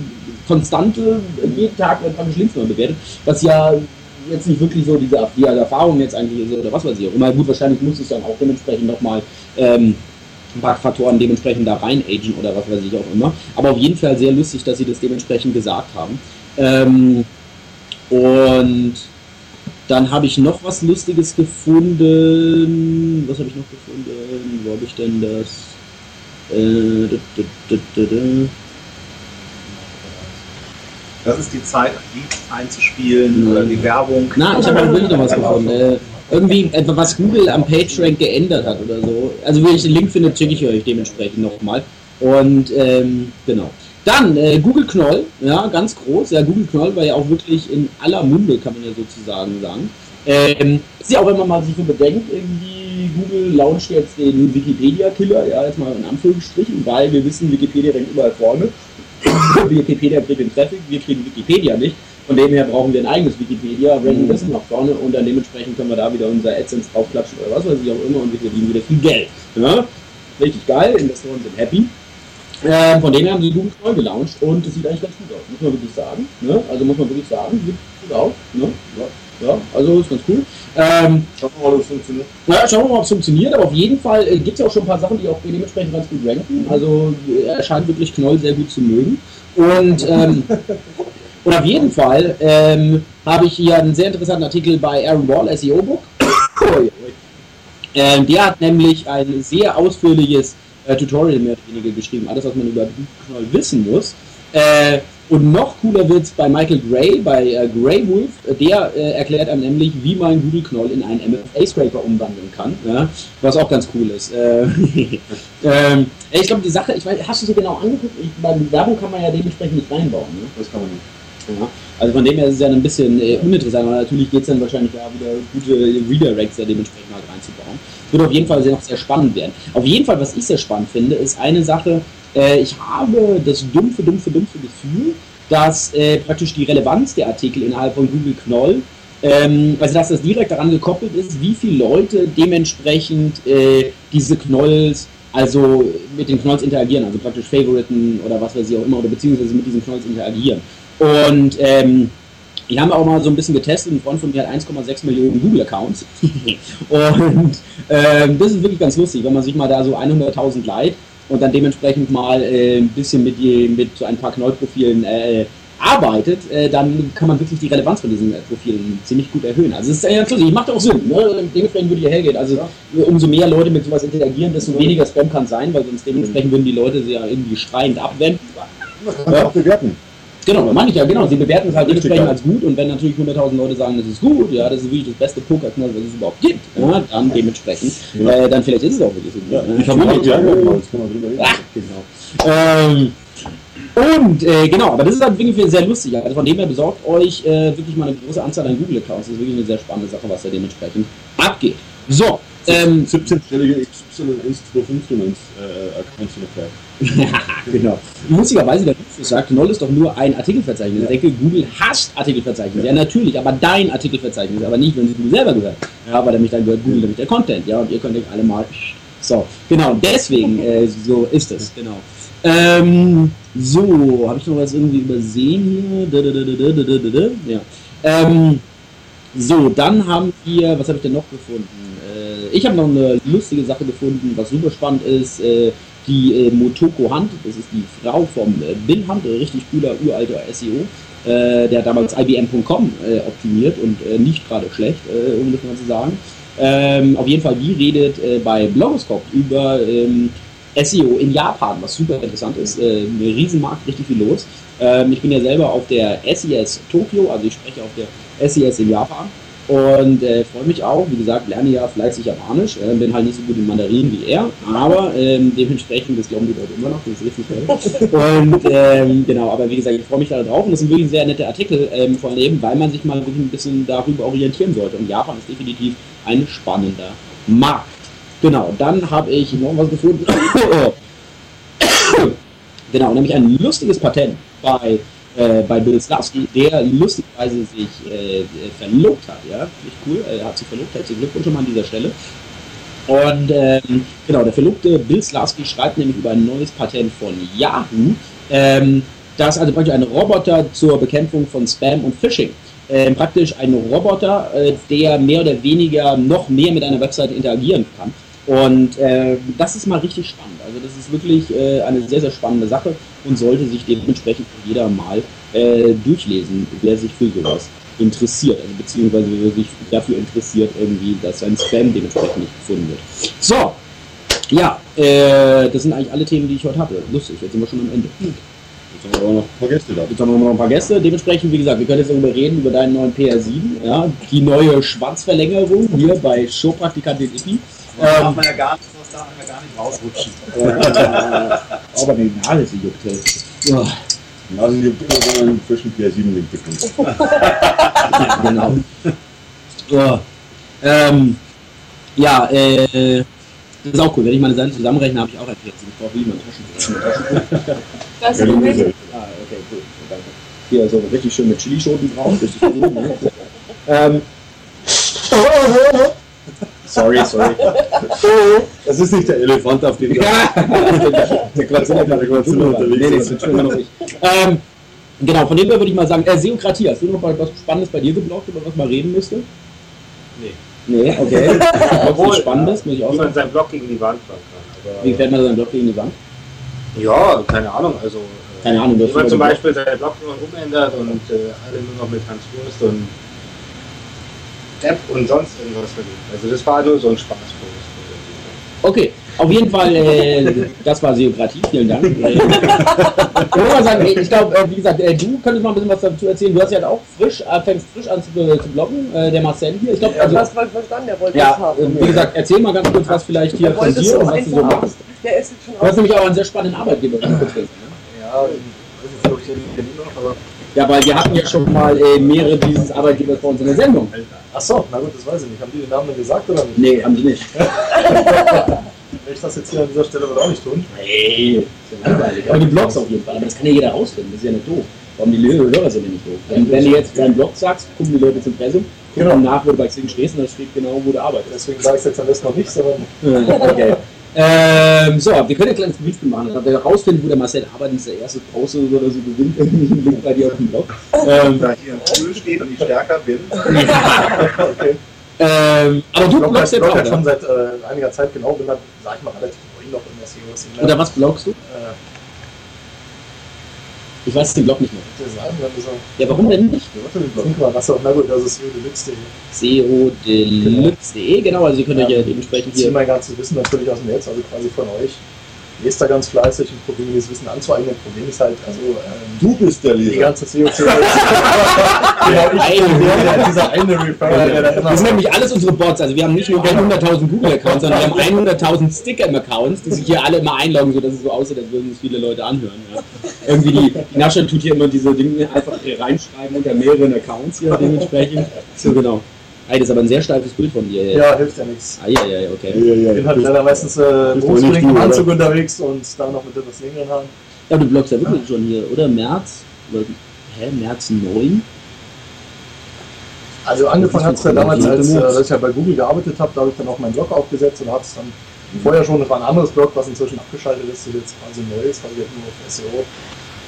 konstante, jeden Tag praktisch Links neu bewertet, was ja jetzt nicht wirklich so diese die Erfahrung jetzt eigentlich ist oder was weiß ich auch immer. Gut, wahrscheinlich muss es dann auch dementsprechend nochmal ähm, ein paar Faktoren dementsprechend da rein agen oder was weiß ich auch immer. Aber auf jeden Fall sehr lustig, dass sie das dementsprechend gesagt haben. Ähm, und dann habe ich noch was Lustiges gefunden. Was habe ich noch gefunden? Wo habe ich denn das? Äh, da, da, da, da, da. Das ist die Zeit, Lied einzuspielen oder die Werbung. Na, ich habe wirklich noch was gefunden. Äh, irgendwie was Google am PageRank geändert hat oder so. Also wenn ich den Link finde, schicke ich euch dementsprechend nochmal. Und ähm, genau. Dann äh, Google Knoll, ja, ganz groß. Ja, Google Knoll war ja auch wirklich in aller Munde, kann man ja sozusagen sagen. Ähm, ist ja auch, wenn man mal sich so bedenkt, irgendwie Google launcht jetzt den Wikipedia-Killer, ja, jetzt mal in Anführungsstrichen, weil wir wissen, Wikipedia rennt überall vorne. Wikipedia kriegt den Traffic, wir kriegen Wikipedia nicht. Von dem her brauchen wir ein eigenes Wikipedia, ranken das nach vorne und dann dementsprechend können wir da wieder unser AdSense draufklatschen oder was weiß ich auch immer und wir verdienen wieder viel Geld. Ja? Richtig geil, Investoren sind happy. Ähm, von dem her haben sie Google neu gelauncht und das sieht eigentlich ganz gut aus, muss man wirklich sagen. Ne? Also muss man wirklich sagen, sieht gut aus. Ne? Ja. Ja, also ist ganz cool. Ähm, Schauen wir mal, ob es funktioniert. ja, schauen wir mal, ob es funktioniert, aber auf jeden Fall äh, gibt es ja auch schon ein paar Sachen, die auch dementsprechend ganz gut ranken. Also äh, er scheint wirklich Knoll sehr gut zu mögen. Und, ähm, und auf jeden Fall ähm, habe ich hier einen sehr interessanten Artikel bei Aaron Wall, SEO Book. Ähm, der hat nämlich ein sehr ausführliches äh, Tutorial mehr oder weniger geschrieben, alles was man über Knoll wissen muss. Äh, und noch cooler wird es bei Michael Gray, bei äh, Grey Wolf. Äh, Der äh, erklärt einem nämlich, wie man Google Knoll in einen MFA-Scraper umwandeln kann. Ja? Was auch ganz cool ist. Äh, ähm, ich glaube, die Sache, ich weiß, hast du so genau angeguckt? Ich, bei Werbung kann man ja dementsprechend nicht reinbauen. Ne? Das kann man nicht. Ja. Also von dem her ist es ja ein bisschen äh, uninteressant, aber natürlich geht es dann wahrscheinlich da wieder gute Redirects da dementsprechend halt reinzubauen. Wird auf jeden Fall sehr, noch sehr spannend werden. Auf jeden Fall, was ich sehr spannend finde, ist eine Sache, äh, ich habe das dumpfe, dumpfe, dumpfe Gefühl, dass äh, praktisch die Relevanz der Artikel innerhalb von Google Knoll, ähm, also dass das direkt daran gekoppelt ist, wie viele Leute dementsprechend äh, diese Knolls, also mit den Knolls interagieren, also praktisch Favoriten oder was weiß ich auch immer, oder beziehungsweise mit diesen Knolls interagieren. Und ähm, die haben auch mal so ein bisschen getestet. Ein Freund von mir hat 1,6 Millionen Google-Accounts. und ähm, das ist wirklich ganz lustig, wenn man sich mal da so 100.000 leiht und dann dementsprechend mal äh, ein bisschen mit, die, mit so ein paar Knoll-Profilen äh, arbeitet, äh, dann kann man wirklich die Relevanz von diesen äh, Profilen ziemlich gut erhöhen. Also es ist ja ganz lustig, macht auch Sinn. Ne? Dementsprechend würde ich hergehen. Also umso mehr Leute mit sowas interagieren, desto weniger Spam kann sein, weil sonst dementsprechend würden die Leute sie ja irgendwie schreiend abwenden. Man kann auch bewerten. Genau, das meine ich ja, genau. Sie bewerten es halt Richtig dementsprechend als gut und wenn natürlich 100.000 Leute sagen, das ist gut, ja, das ist wirklich das beste Pokerknall, was es überhaupt gibt, ja, dann dementsprechend, Ja. äh, dann vielleicht ist es auch wirklich so gut. Ja, ne? ich habe man drüber reden. Ach, genau. Ähm, Und äh, genau, aber das ist halt wirklich sehr lustig. Also von dem her besorgt euch äh, wirklich mal eine große Anzahl an Google-Accounts. Das ist wirklich eine sehr spannende Sache, was da dementsprechend abgeht. So, ähm, 17-stellige XY125-Nummerns-Accounts äh, genau. Lustigerweise, der Rufus sagt, Noll ist doch nur ein Artikelverzeichnis. Ich denke, Google hasst Artikelverzeichnis. Ja, natürlich, aber dein Artikelverzeichnis, aber nicht, wenn es Google selber gehört. Ja, weil nämlich dann gehört Google nämlich der Content, ja, und ihr könnt euch alle mal. So, genau, deswegen, äh, so ist es, genau. Ähm, so, habe ich noch was irgendwie übersehen hier? Da, da, da, da, da, da, da, da. Ja. Ähm, so, dann haben wir, was habe ich denn noch gefunden? Äh, ich habe noch eine lustige Sache gefunden, was super spannend ist. Äh, die äh, Motoko Hand, das ist die Frau vom äh, Bill Hunt, ein richtig cooler, uralter SEO. Äh, der damals IBM.com äh, optimiert und äh, nicht gerade schlecht, äh, um das mal zu sagen. Ähm, auf jeden Fall, die redet äh, bei Blogoscope über ähm, SEO in Japan, was super interessant ist. Äh, ein Riesenmarkt, richtig viel los. Ähm, ich bin ja selber auf der SES Tokio, also ich spreche auf der SES in Japan und äh, freue mich auch. Wie gesagt, lerne ja fleißig Japanisch, äh, bin halt nicht so gut in Mandarin wie er, aber ähm, dementsprechend, das glauben die Leute immer noch, das ist richtig toll. Und ähm, genau, aber wie gesagt, ich freue mich da drauf und das sind wirklich sehr nette Artikel ähm, von Leben, weil man sich mal wirklich ein bisschen darüber orientieren sollte. Und Japan ist definitiv ein spannender Markt. Genau, dann habe ich noch was gefunden. genau, nämlich ein lustiges Patent bei, äh, bei Bill Slavsky, der lustigerweise sich äh, verlobt hat. Ja, nicht cool, er hat sich verlobt, herzlichen Glückwunsch schon mal an dieser Stelle. Und ähm, genau, der verlobte Bill Slavsky schreibt nämlich über ein neues Patent von Yahoo, ähm, das also praktisch ein Roboter zur Bekämpfung von Spam und Phishing. Ähm, praktisch ein Roboter, äh, der mehr oder weniger noch mehr mit einer Webseite interagieren kann. Und äh, das ist mal richtig spannend. Also das ist wirklich äh, eine sehr, sehr spannende Sache und sollte sich dementsprechend jeder mal äh, durchlesen, wer sich für sowas interessiert, also beziehungsweise wer sich dafür interessiert, irgendwie, dass sein Spam dementsprechend nicht gefunden wird. So, ja, äh, das sind eigentlich alle Themen, die ich heute hatte. Lustig, jetzt sind wir schon am Ende. Jetzt haben wir aber noch ein paar Gäste da. Jetzt haben wir noch ein paar Gäste. Dementsprechend, wie gesagt, wir können jetzt darüber reden, über deinen neuen PR7, ja, die neue Schwanzverlängerung hier bei Showpraktikantin Darf Ähm, man ja gar nicht, das darf man ja gar nicht rausrutschen. aber die Nase sie juckt halt. Ja, Ja, sind die immer so einen frischen PR7-Link bekommen. genau. Ja, ähm, ja äh, das ist auch cool. Wenn ich meine Seiten zusammenrechne, habe ich auch ein PR7. Ich brauche wie immer Taschentuch. Das Ja, ist bist Ah, okay, cool. Danke. Hier so richtig schön mit Chilischoten drauf. Richtig cool, ne? ähm, sorry, sorry. Das ist nicht der Elefant, auf dem Ja, der Quatzilla Der Quatzilla unterwegs Nee, nee, ist. das tun wir noch nicht. Ähm, genau, von dem her würde ich mal sagen, äh, Seokratie, hast du noch mal was Spannendes bei dir geblockt, über was man reden müsste? Nee. Nee, okay. Was Spannendes, muss ich auch Wie man seinen Block gegen die Wand fahren kann. Aber, Wie fährt man seinen Block gegen die Wand? Ja, keine Ahnung. Also, äh, Keine Ahnung, Wenn man zum Beispiel seinen Blog nur umändert und äh, alle nur noch mit Hans Wurst und App und sonst irgendwas verdient. Also das war nur so ein Spaß. Okay, auf jeden Fall, äh, das war Seokratie, vielen Dank. Ich muss mal sagen, ey, ich glaube, äh, wie gesagt, äh, du könntest mal ein bisschen was dazu erzählen. Du hast ja auch frisch, äh, fängst frisch an zu, zu bloggen, der Marcel hier. Ich glaube, Ja, also, das war verstanden, der wollte das ja, haben. äh, wie gesagt, erzähl mal ganz kurz was vielleicht hier Der von dir und was du so haben. machst. Der ist jetzt schon Du hast nämlich auch einen sehr spannenden Arbeitgeber. ne? Ja, ich weiß nicht, ob ich kenne noch, aber. Ja, weil wir hatten ja schon mal äh, mehrere dieses Arbeitgebers bei uns in der Sendung. Achso, na gut, das weiß ich nicht. Haben die den Namen denn gesagt oder nicht? Nee, haben sie nicht. Will ich das jetzt hier an dieser Stelle auch nicht tun? Nee, ist ja langweilig. Aber die Blogs auf jeden Fall. Aber das kann ja jeder rausfinden. Das ist ja nicht doof. Warum die Hörer sind ja nicht doof. Und wenn du jetzt deinen Blog sagst, gucken die Leute zum Impressum, gucken Genau. nach, wo du bei Xing stehst und da steht genau, wo du arbeitest. Deswegen sage ich es jetzt am besten noch nicht, sondern. okay. Ähm, so, wir können ein kleines Gewinnspiel machen. Wenn wir rausfinden, wo der Marcel ist der erste Pause oder so gewinnt irgendwie einen Link bei dir auf dem Blog. Ähm, Da hier im Pool steht und ich stärker bin. okay. ähm, aber du blogge bloggst jetzt auch, jetzt schon seit äh, einiger Zeit genau, bin halt, sag ich mal, relativ neu noch in der SEO-Szene. Oder was bloggst du? Äh, Ich weiß den Blog nicht mehr. Ja, warum denn nicht? Achso, na gut, das ist SEO-Deluxe.de. seodeluxe.de, genau, also ihr könnt euch ja dementsprechend Ich hier mein ganzes Wissen natürlich aus dem Netz, also quasi von euch. Lese da ganz fleißig und probiere mir das Wissen anzueignen. Problem ist halt, also ähm, Du bist der die Leser. ganze COC. genau, ich bin der, dieser eine Referrer, der da immer Das sind nämlich alles unsere Bots. Also wir haben nicht nur 100.000 Google-Accounts, sondern wir haben 100.000 Sticker im Accounts, die sich hier alle immer einloggen, sodass es so aussieht, als würden es viele Leute anhören. Ja. Irgendwie die, die Nasche tut hier immer diese Dinge einfach hier reinschreiben unter mehreren Accounts hier dementsprechend. So genau. Ey, das ist aber ein sehr steifes Bild von dir. Ja, hilft ja nichts. Ah, ja, ja, okay. Ja, ja, Ich bin halt leider meistens äh, im Anzug oder? unterwegs und da noch mit etwas längeren Haaren. Ja, du bloggst ja wirklich schon hier, oder? März? Oder, hä, März 9? Also angefangen hat es ja damals, als äh, als ich ja bei Google gearbeitet habe, da habe ich dann auch meinen Blog aufgesetzt und habe es dann vorher schon, das war ein anderes Blog, was inzwischen abgeschaltet ist, das ist jetzt quasi neu ist, weil ich jetzt nur auf SEO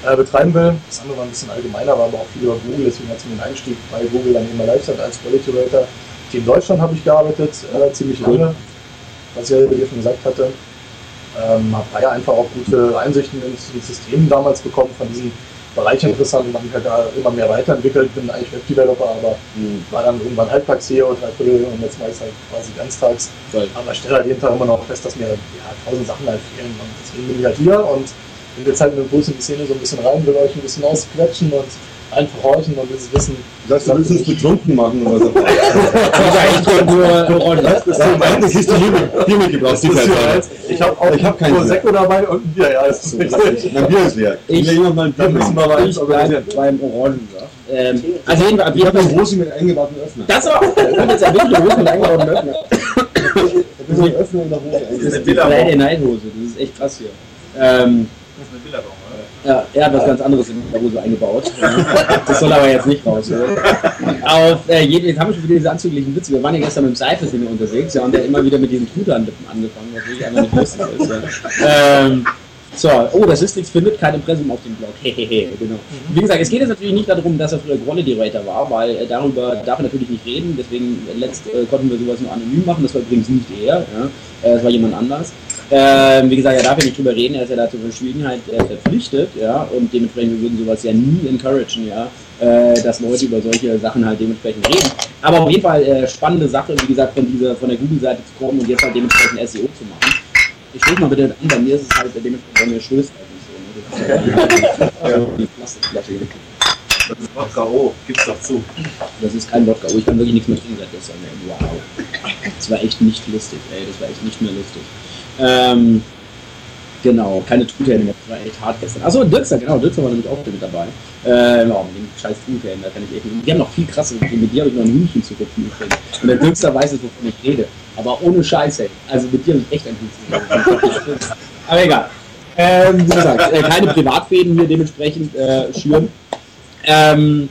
äh, betreiben will. Das andere war ein bisschen allgemeiner, war aber auch viel über Google, deswegen hat es mir den Einstieg bei Google dann eben erleichtert als Quality Rater. Team Deutschland habe ich gearbeitet, äh, ziemlich lange, was ich ja dir schon gesagt hatte. Ähm, habe da ja einfach auch gute Einsichten ins, ins System damals bekommen, von diesem Bereich interessant und habe mich halt da immer mehr weiterentwickelt, bin eigentlich Webdeveloper, aber war dann irgendwann halbtags SEO, dreiviertel und jetzt mache ich es halt quasi ganztags. Aber stelle halt jeden Tag immer noch fest, dass mir ja, tausend Sachen halt fehlen und deswegen bin ich halt hier und bin jetzt halt mit dem Puls in die Szene so ein bisschen rein, will euch ein bisschen ausquetschen und einfach horchen und dieses Wissen. Sagst du, willst uns betrunken machen oder so? Ich nur Das ist meine Kiste hier, mit- hier mitgebracht. die Das ist Fälle. ja jetzt- Ich habe auch Ich hab keinen Prosecco dabei und ein Bier, ja, ist So, richtig. Mein Bier ist leer. Ich- will jemand mal ein Bier müssen wir mal Ich bleib beim Orangensaft. Ähm, also jeden Fall, Ich habe einen Rosi mit eingebauten Öffner. Das auch. Ich habe jetzt wirklich eine Hose mit eingebauten Öffner. Ich habe so einen Öffner in der Hose Das ist eine Friday Night Hose. Das ist echt krass hier. Ähm, ja, er hat was ganz anderes in der Hose eingebaut. Das soll aber jetzt nicht raus. Oder? Auf, äh, jeden, jetzt haben wir schon wieder diese anzüglichen Witze. Wir waren ja gestern mit dem Seifes hier unterwegs ja, und der immer wieder mit diesen Truthahn-Lippen angefangen, was wirklich einfach nicht lustig ist. Ja. Ähm, so, oh, das ist nichts findet kein Impressum auf dem Blog. Hehehe, genau. Wie gesagt, es geht jetzt natürlich nicht darum, dass er früher Quality Rater war, weil äh, darüber darf er natürlich nicht reden. Deswegen äh, letzt äh, konnten wir sowas nur anonym machen. Das war übrigens nicht er, ja. äh, das war jemand anders. Ähm, wie gesagt, er darf ja nicht drüber reden, er ist ja da zur Verschwiegenheit äh, verpflichtet, ja, und dementsprechend wir würden sowas ja nie encouragen, ja, äh, dass Leute über solche Sachen halt dementsprechend reden. Aber auf jeden Fall äh, spannende Sache, wie gesagt, von dieser, von der Google-Seite zu kommen und jetzt halt dementsprechend SEO zu machen. Ich stoß mal bitte an, bei mir ist es halt dementsprechend, bei mir stößt halt nicht so, ne? Das ist ja, ja, die Plastikflasche. Das ist Wodka O, gib's doch zu. Das ist kein Wodka, oh, ich kann wirklich nichts mehr trinken seit gestern, wow. Das war echt nicht lustig, ey, das war echt nicht mehr lustig. Ähm, genau, keine Truthähne mehr, das war echt hart gestern. Achso, Dirkser, genau, Dirkser war nämlich auch mit dabei. Ähm, oh, mit dem scheiß Truthähnen, da kann ich echt nicht. Die haben noch viel krasser, mit dir habe ich noch ein Hühnchen zu gekriegt. Und der Dirkser weiß es, wovon ich rede. Aber ohne Scheiße, also mit dir habe ich echt ein Hühnchen. Aber egal. Ähm, wie gesagt, äh, keine Privatfäden hier dementsprechend äh, schüren. Ähm,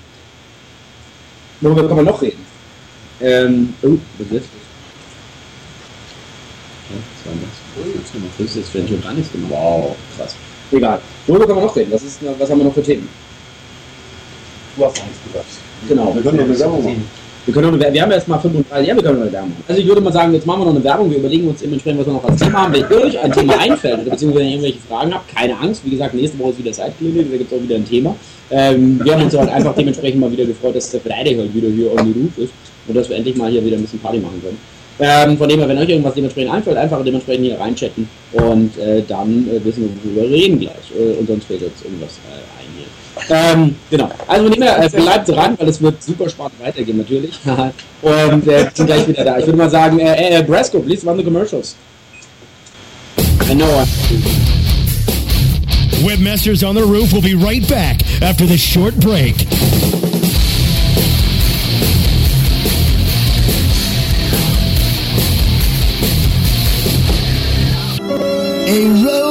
worüber kann man noch reden? Ähm, oh, was ist das? Ja, was war das? Das ist jetzt für den gar nichts gemacht. Wow, krass. Egal. Worüber kann man noch reden? Was, ist, was haben wir noch für Themen? Du hast eins gesagt. Genau. Wir können noch eine Werbung machen. Wir, können noch eine, wir haben erst mal 35, ja, wir können noch eine Werbung machen. Also ich würde mal sagen, jetzt machen wir noch eine Werbung, wir überlegen uns dementsprechend, was wir noch als Thema haben. Wenn euch ein Thema einfällt oder beziehungsweise irgendwelche Fragen habt, keine Angst. Wie gesagt, nächste Woche ist wieder Zeitklinik, da gibt es auch wieder ein Thema. Ähm, wir haben uns halt einfach dementsprechend mal wieder gefreut, dass der Friday halt wieder hier on the roof ist und dass wir endlich mal hier wieder ein bisschen Party machen können. Ähm, von dem her, wenn euch irgendwas dementsprechend einfällt, einfach dementsprechend hier reinchatten und äh, dann äh, wissen wir, worüber wir reden gleich. Äh, und sonst fällt jetzt irgendwas äh, ein hier. Ähm, genau. Also von dem her, äh, bleibt dran, weil es wird super spannend weitergehen natürlich. und äh, sind gleich wieder da. Ich würde mal sagen, äh, äh, Brasco, please run the commercials. I know. Webmasters on the Roof will be right back after this short break. A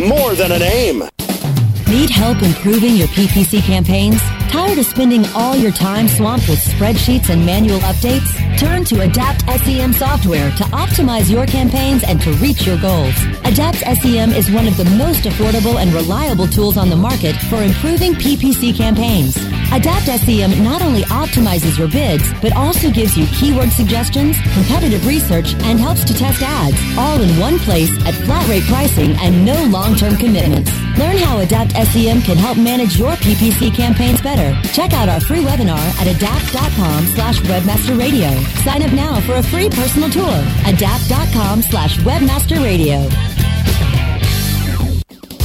More than a name. Need help improving your PPC campaigns? Tired of spending all your time swamped with spreadsheets and manual updates? Turn to Adapt SEM software to optimize your campaigns and to reach your goals. Adapt SEM is one of the most affordable and reliable tools on the market for improving PPC campaigns. Adapt SEM not only optimizes your bids, but also gives you keyword suggestions, competitive research, and helps to test ads, all in one place at flat rate pricing and no long-term commitments. Learn how Adapt SEM can help manage your PPC campaigns better. Check out our free webinar at adapt.com slash webmasterradio. Sign up now for a free personal tour. Adapt.com slash webmasterradio.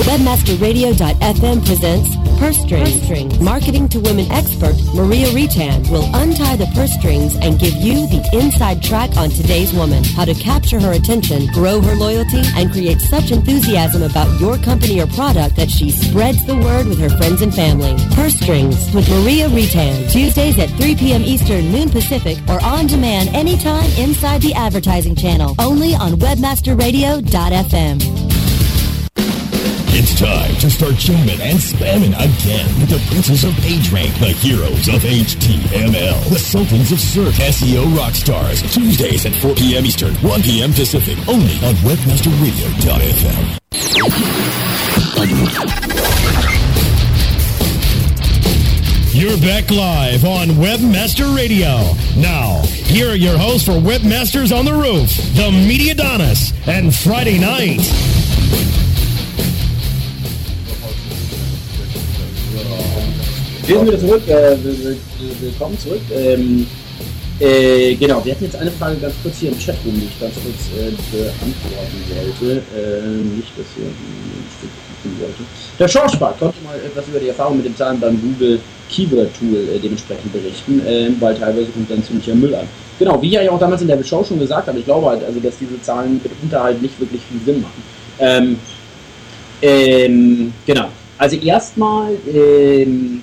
Webmasterradio.fm presents Purse Strings. Purse Strings. Marketing to Women expert Maria Retan will untie the purse strings and give you the inside track on today's woman. How to capture her attention, grow her loyalty, and create such enthusiasm about your company or product that she spreads the word with her friends and family. Purse Strings with Maria Retan. Tuesdays at 3 p.m. Eastern, noon Pacific, or on demand anytime inside the advertising channel. Only on webmasterradio.fm. It's time to start jamming and spamming again with the princes of PageRank, the heroes of HTML, the sultans of search, SEO rock stars. Tuesdays at 4 p.m. Eastern, 1 p.m. Pacific, only on WebmasterRadio.fm. You're back live on Webmaster Radio. Now, here are your hosts for Webmasters on the Roof, the Media Donis, and Friday Night. Wir sind wieder zurück. Äh, will- will- willkommen zurück. Ähm, äh, genau, wir hatten jetzt eine Frage ganz kurz hier im Chat die ich ganz kurz äh, beantworten wollte. Ähm, nicht, dass hier ein Stück gucken wollte. Der Schorschbart konnte mal etwas über die Erfahrung mit dem Zahlen beim Google Keyword Tool äh, dementsprechend berichten, ähm, weil teilweise kommt dann ziemlicher Müll an. Genau, wie ich ja auch damals in der Show schon gesagt habe, ich glaube halt, also, dass diese Zahlen mitunter halt nicht wirklich viel Sinn machen. Ähm, ähm, genau. Also erstmal, ähm,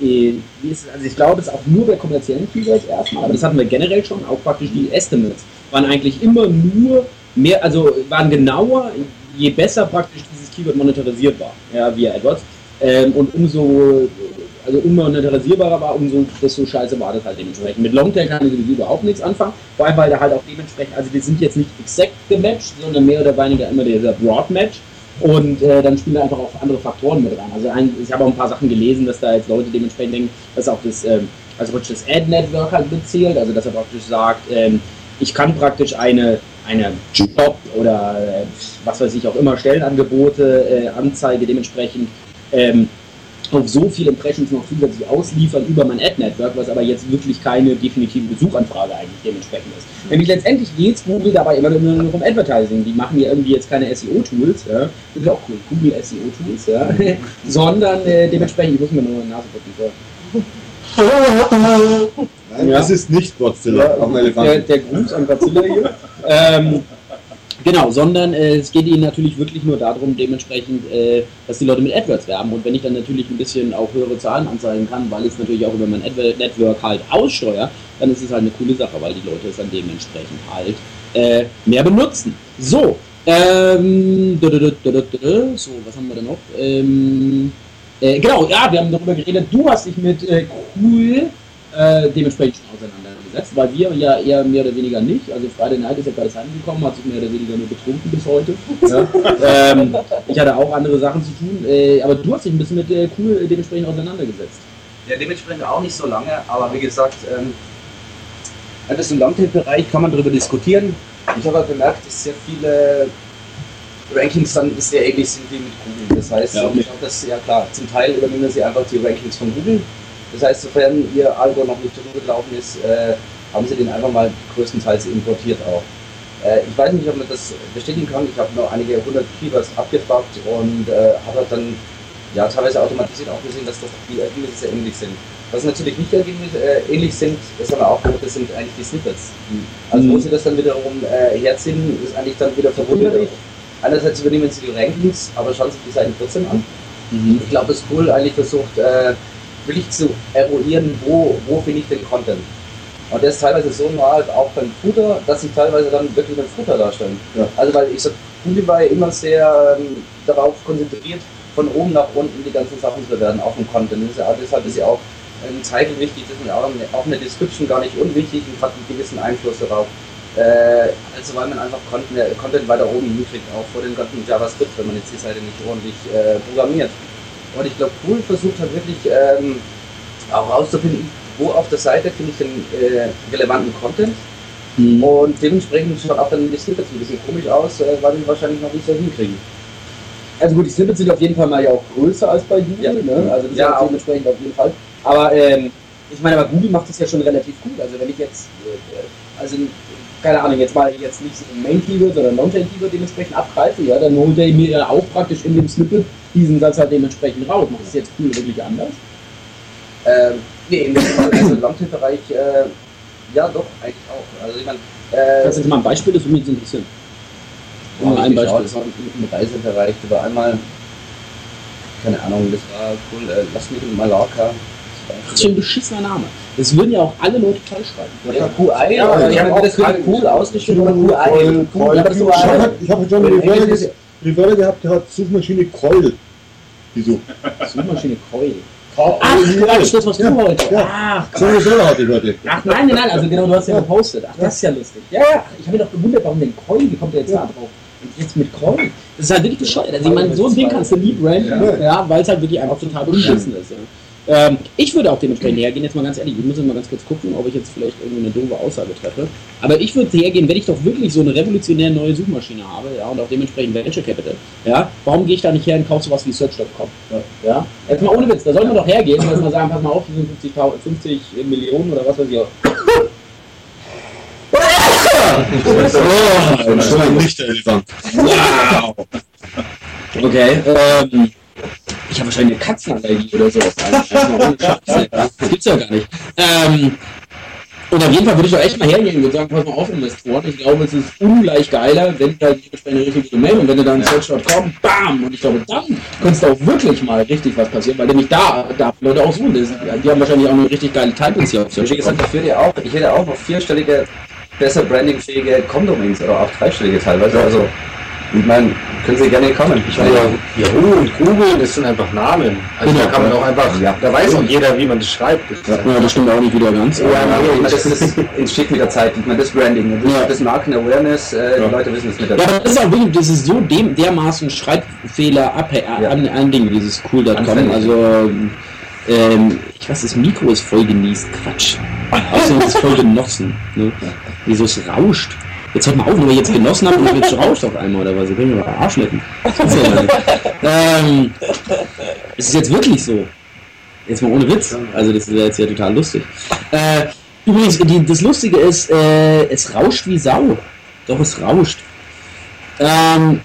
also ich glaube, es ist auch nur bei kommerziellen Keywords erstmal, aber das hatten wir generell schon, auch praktisch die Estimates waren eigentlich immer nur mehr, also waren genauer, je besser praktisch dieses Keyword monetarisiert war, ja, via AdWords. Ähm, und umso, also unmonetarisierbarer war, umso desto scheiße war das halt dementsprechend. Mit Longtail kann ich sowieso überhaupt nichts anfangen, vor allem weil da halt auch dementsprechend, also wir sind jetzt nicht exakt gematcht, sondern mehr oder weniger immer dieser Broad Match. Und äh, dann spielen einfach auch andere Faktoren mit rein. Also ein, ich habe auch ein paar Sachen gelesen, dass da jetzt Leute dementsprechend denken, dass auch das, ähm, also praktisch das Ad-Network halt mitzählt, also dass er praktisch sagt, ähm, ich kann praktisch eine, eine Job oder äh, was weiß ich auch immer, Stellenangebote, äh, Anzeige dementsprechend ähm, auf so viele Impressions noch zusätzlich ausliefern über mein Ad-Network, was aber jetzt wirklich keine definitive Suchanfrage eigentlich dementsprechend ist. Nämlich letztendlich geht Google dabei immer nur noch um Advertising. Die machen ja irgendwie jetzt keine SEO-Tools, ja. das ist ja auch cool, Google SEO-Tools, ja. sondern äh, dementsprechend, ich muss mir nur eine Nase putzen. So. Nein, das ist nicht Godzilla, Ja, auch ein der, der Gruß an Godzilla hier. ähm, genau, sondern äh, es geht ihnen natürlich wirklich nur darum, dementsprechend, äh, dass die Leute mit AdWords werben. Und wenn ich dann natürlich ein bisschen auch höhere Zahlen anzeigen kann, weil ich es natürlich auch über mein AdWords Network halt aussteuere, dann ist es halt eine coole Sache, weil die Leute es dann dementsprechend halt äh, mehr benutzen. So, ähm, so, was haben wir denn noch? Ähm, äh, genau, ja, wir haben darüber geredet, du hast dich mit äh, cool äh, dementsprechend schon auseinandergesetzt, weil wir ja eher mehr oder weniger nicht. Also Friday Night ist ja gerade heimgekommen, hat sich mehr oder weniger nur betrunken bis heute. Ja. ähm, ich hatte auch andere Sachen zu tun, äh, aber du hast dich ein bisschen mit äh, cool äh, dementsprechend auseinandergesetzt. Ja, dementsprechend auch nicht so lange, aber wie gesagt, ähm, das im Longtail-Bereich kann man darüber diskutieren. Ich habe halt bemerkt, dass sehr viele Rankings dann sehr ähnlich sind wie mit Google. Das heißt, Ja. ich glaube, dass, ja klar, zum Teil übernehmen sie einfach die Rankings von Google. Das heißt, sofern Ihr Algo noch nicht drüber gelaufen ist, äh, haben Sie den einfach mal größtenteils importiert auch. Äh, ich weiß nicht, ob man das bestätigen kann. Ich habe noch einige hundert Keywords abgefragt und äh, habe dann ja, teilweise automatisiert auch gesehen, dass doch die Ergebnisse sehr ähnlich sind. Was natürlich nicht Ergebnisse äh, ähnlich sind, das haben wir auch gehört, das sind eigentlich die Snippets. Also wo sie das dann wiederum äh, herziehen, ist eigentlich dann wieder verwunderlich. Einerseits übernehmen sie die Rankings, aber schauen sich die Seiten trotzdem an. Ich glaube, es ist cool eigentlich versucht, äh, wirklich zu eruieren, wo, wo finde ich den Content. Und der ist teilweise so nah auch beim Footer, dass sie teilweise dann wirklich einen Footer darstellen. Ja. Also weil ich war ja immer sehr ähm, darauf konzentriert, von oben nach unten die ganzen Sachen zu bewerten, auch im Content. Ist ja, deshalb ist ja auch ein Title wichtig, das ist auch eine, auch eine Description gar nicht unwichtig und hat einen gewissen Einfluss darauf. Äh, also weil man einfach Content, Content weiter oben hinkriegt, auch vor den ganzen JavaScript, wenn man jetzt die Seite nicht ordentlich äh, programmiert. Und ich glaube, Google versucht halt wirklich ähm, auch rauszufinden, wo auf der Seite finde ich den äh, relevanten Content. Und dementsprechend schaut auch dann die Snippets ein bisschen komisch aus, äh, weil die wahrscheinlich noch nicht so hinkriegen. Also gut, die Snippets sind auf jeden Fall mal ja auch größer als bei Google, ne? Also das Ja, ist auch. dementsprechend auf jeden Fall. Aber ähm, ich meine, aber Google macht das ja schon relativ gut. Also wenn ich jetzt, äh, also keine Ahnung, jetzt mal jetzt nicht so ein Main-Keyword, sondern Non-Tail-Keyword dementsprechend abgreife, ja, dann holt er mir ja auch praktisch in dem Snippet diesen Satz halt dementsprechend raus. Macht das jetzt Google wirklich anders? Ähm, nee, im also Longtail-Bereich, äh, ja doch, eigentlich auch. Also ich meine, äh, Kannst du jetzt mal ein Beispiel, das würde mich interessieren. Ja, Mal ein Beispiel. Das war im Reisebereich. Da war einmal, keine Ahnung, das war cool, äh, lass mich in Mallorca. Das ist schon ein beschissener Name. Das würden ja auch alle Leute toll schreiben. Ja, QI, Ja, aber die ich auch das alle cool ausgeschrieben, Coil, QI. Ja, Ich habe schon eine Referral gehabt, der hat Suchmaschine Coil. Wieso? Suchmaschine Coil. Ach, Quatsch, das was du heute. Ach, So eine Dollar hatte ich heute. Ach nein, nein, nein, also genau, du hast ja gepostet. Ach, das ist ja lustig. Ja, ja, ich habe mir doch gewundert, warum denn Coil, wie kommt der jetzt da drauf? Und jetzt mit Coil? Das ist halt wirklich bescheuert. Also ich meine, so ein Ding kannst du nie branden, ja, Ja. weil es halt wirklich einfach total beschissen ist. Ja. Ähm, ich würde auch dementsprechend hergehen, jetzt mal ganz ehrlich, ich muss jetzt mal ganz kurz gucken, ob ich jetzt vielleicht irgendwie eine doofe Aussage treffe. Aber ich würde hergehen, wenn ich doch wirklich so eine revolutionär neue Suchmaschine habe, ja, und auch dementsprechend Venture Capital, ja, warum gehe ich da nicht her und kaufe sowas wie Search.com? Ja. ja. Jetzt mal ohne Witz, da soll man doch hergehen und erstmal sagen, pass mal auf, hier sind 50, 50 Millionen oder was weiß ich auch. Oh, nicht der Elefant. Wow. Okay, ähm, ich habe wahrscheinlich eine Katzenallergie oder sowas. Ey. Das gibt's ja gar nicht. Ähm, und auf jeden Fall würde ich doch echt mal hergehen und sagen, pass mal auf, Investoren. Ich glaube, es ist ungleich geiler, wenn du halt dementsprechend eine richtige Domain und wenn du dann search.com, bam! Und ich glaube, dann könnte auch wirklich mal richtig was passieren, weil nämlich da, da Leute auch suchen. Die haben wahrscheinlich auch eine richtig geile Typings hier auf gesagt, ich würde auch, ich hätte auch noch vierstellige, besser brandingfähige Com-Domains oder auch dreistellige teilweise. Also, ich meine, können Sie gerne kommen. Ich meine, Yahoo und Google, das sind einfach Namen. Also da kann man auch einfach, da weiß auch jeder, wie man das schreibt. Das Ja, das stimmt auch nicht wieder ganz. Ja, nee, das ist, entsteht mit der Zeit. Ich meine, das Branding, das, das Marken-Awareness, äh, die Leute wissen es mit der Ja, aber das ist auch wirklich, das ist so dem, dermaßen Schreibfehler ab, äh, an, an Ding, dieses cool.com. Also, ähm, ich weiß, das Mikro ist voll genießt. Quatsch. Außerdem ist es voll genossen. Ne? Wieso es rauscht. Jetzt hört mal auf, wir jetzt genossen haben und jetzt rauscht auf einmal oder was. Wir können wir mal gar nicht. ähm, es ist jetzt wirklich so. Jetzt mal ohne Witz. Also, das wäre jetzt ja total lustig. Äh, übrigens, die, das Lustige ist, äh, es rauscht wie Sau. Doch, es rauscht. Um,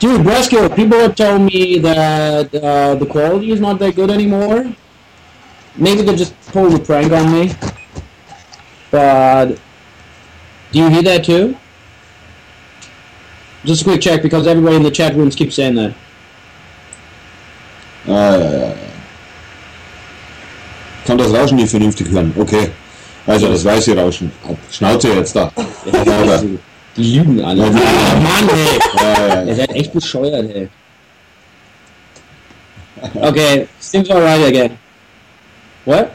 dude, Bresco, people have told me that uh, the quality is not that good anymore. Maybe they just pulled a prank on me. But do you hear that too? Just a quick check because everybody in the chat rooms keeps saying that. Ah, ja, ja, ja. Kann das Rauschen nicht vernünftig hören? Okay. Also das weiße Rauschen. Schnauze jetzt da. Ja, Die lügen alle. Ja, Ah, Mann, ey. Ja, ja. Ihr seid echt bescheuert, ey. Okay, seems alright again. What?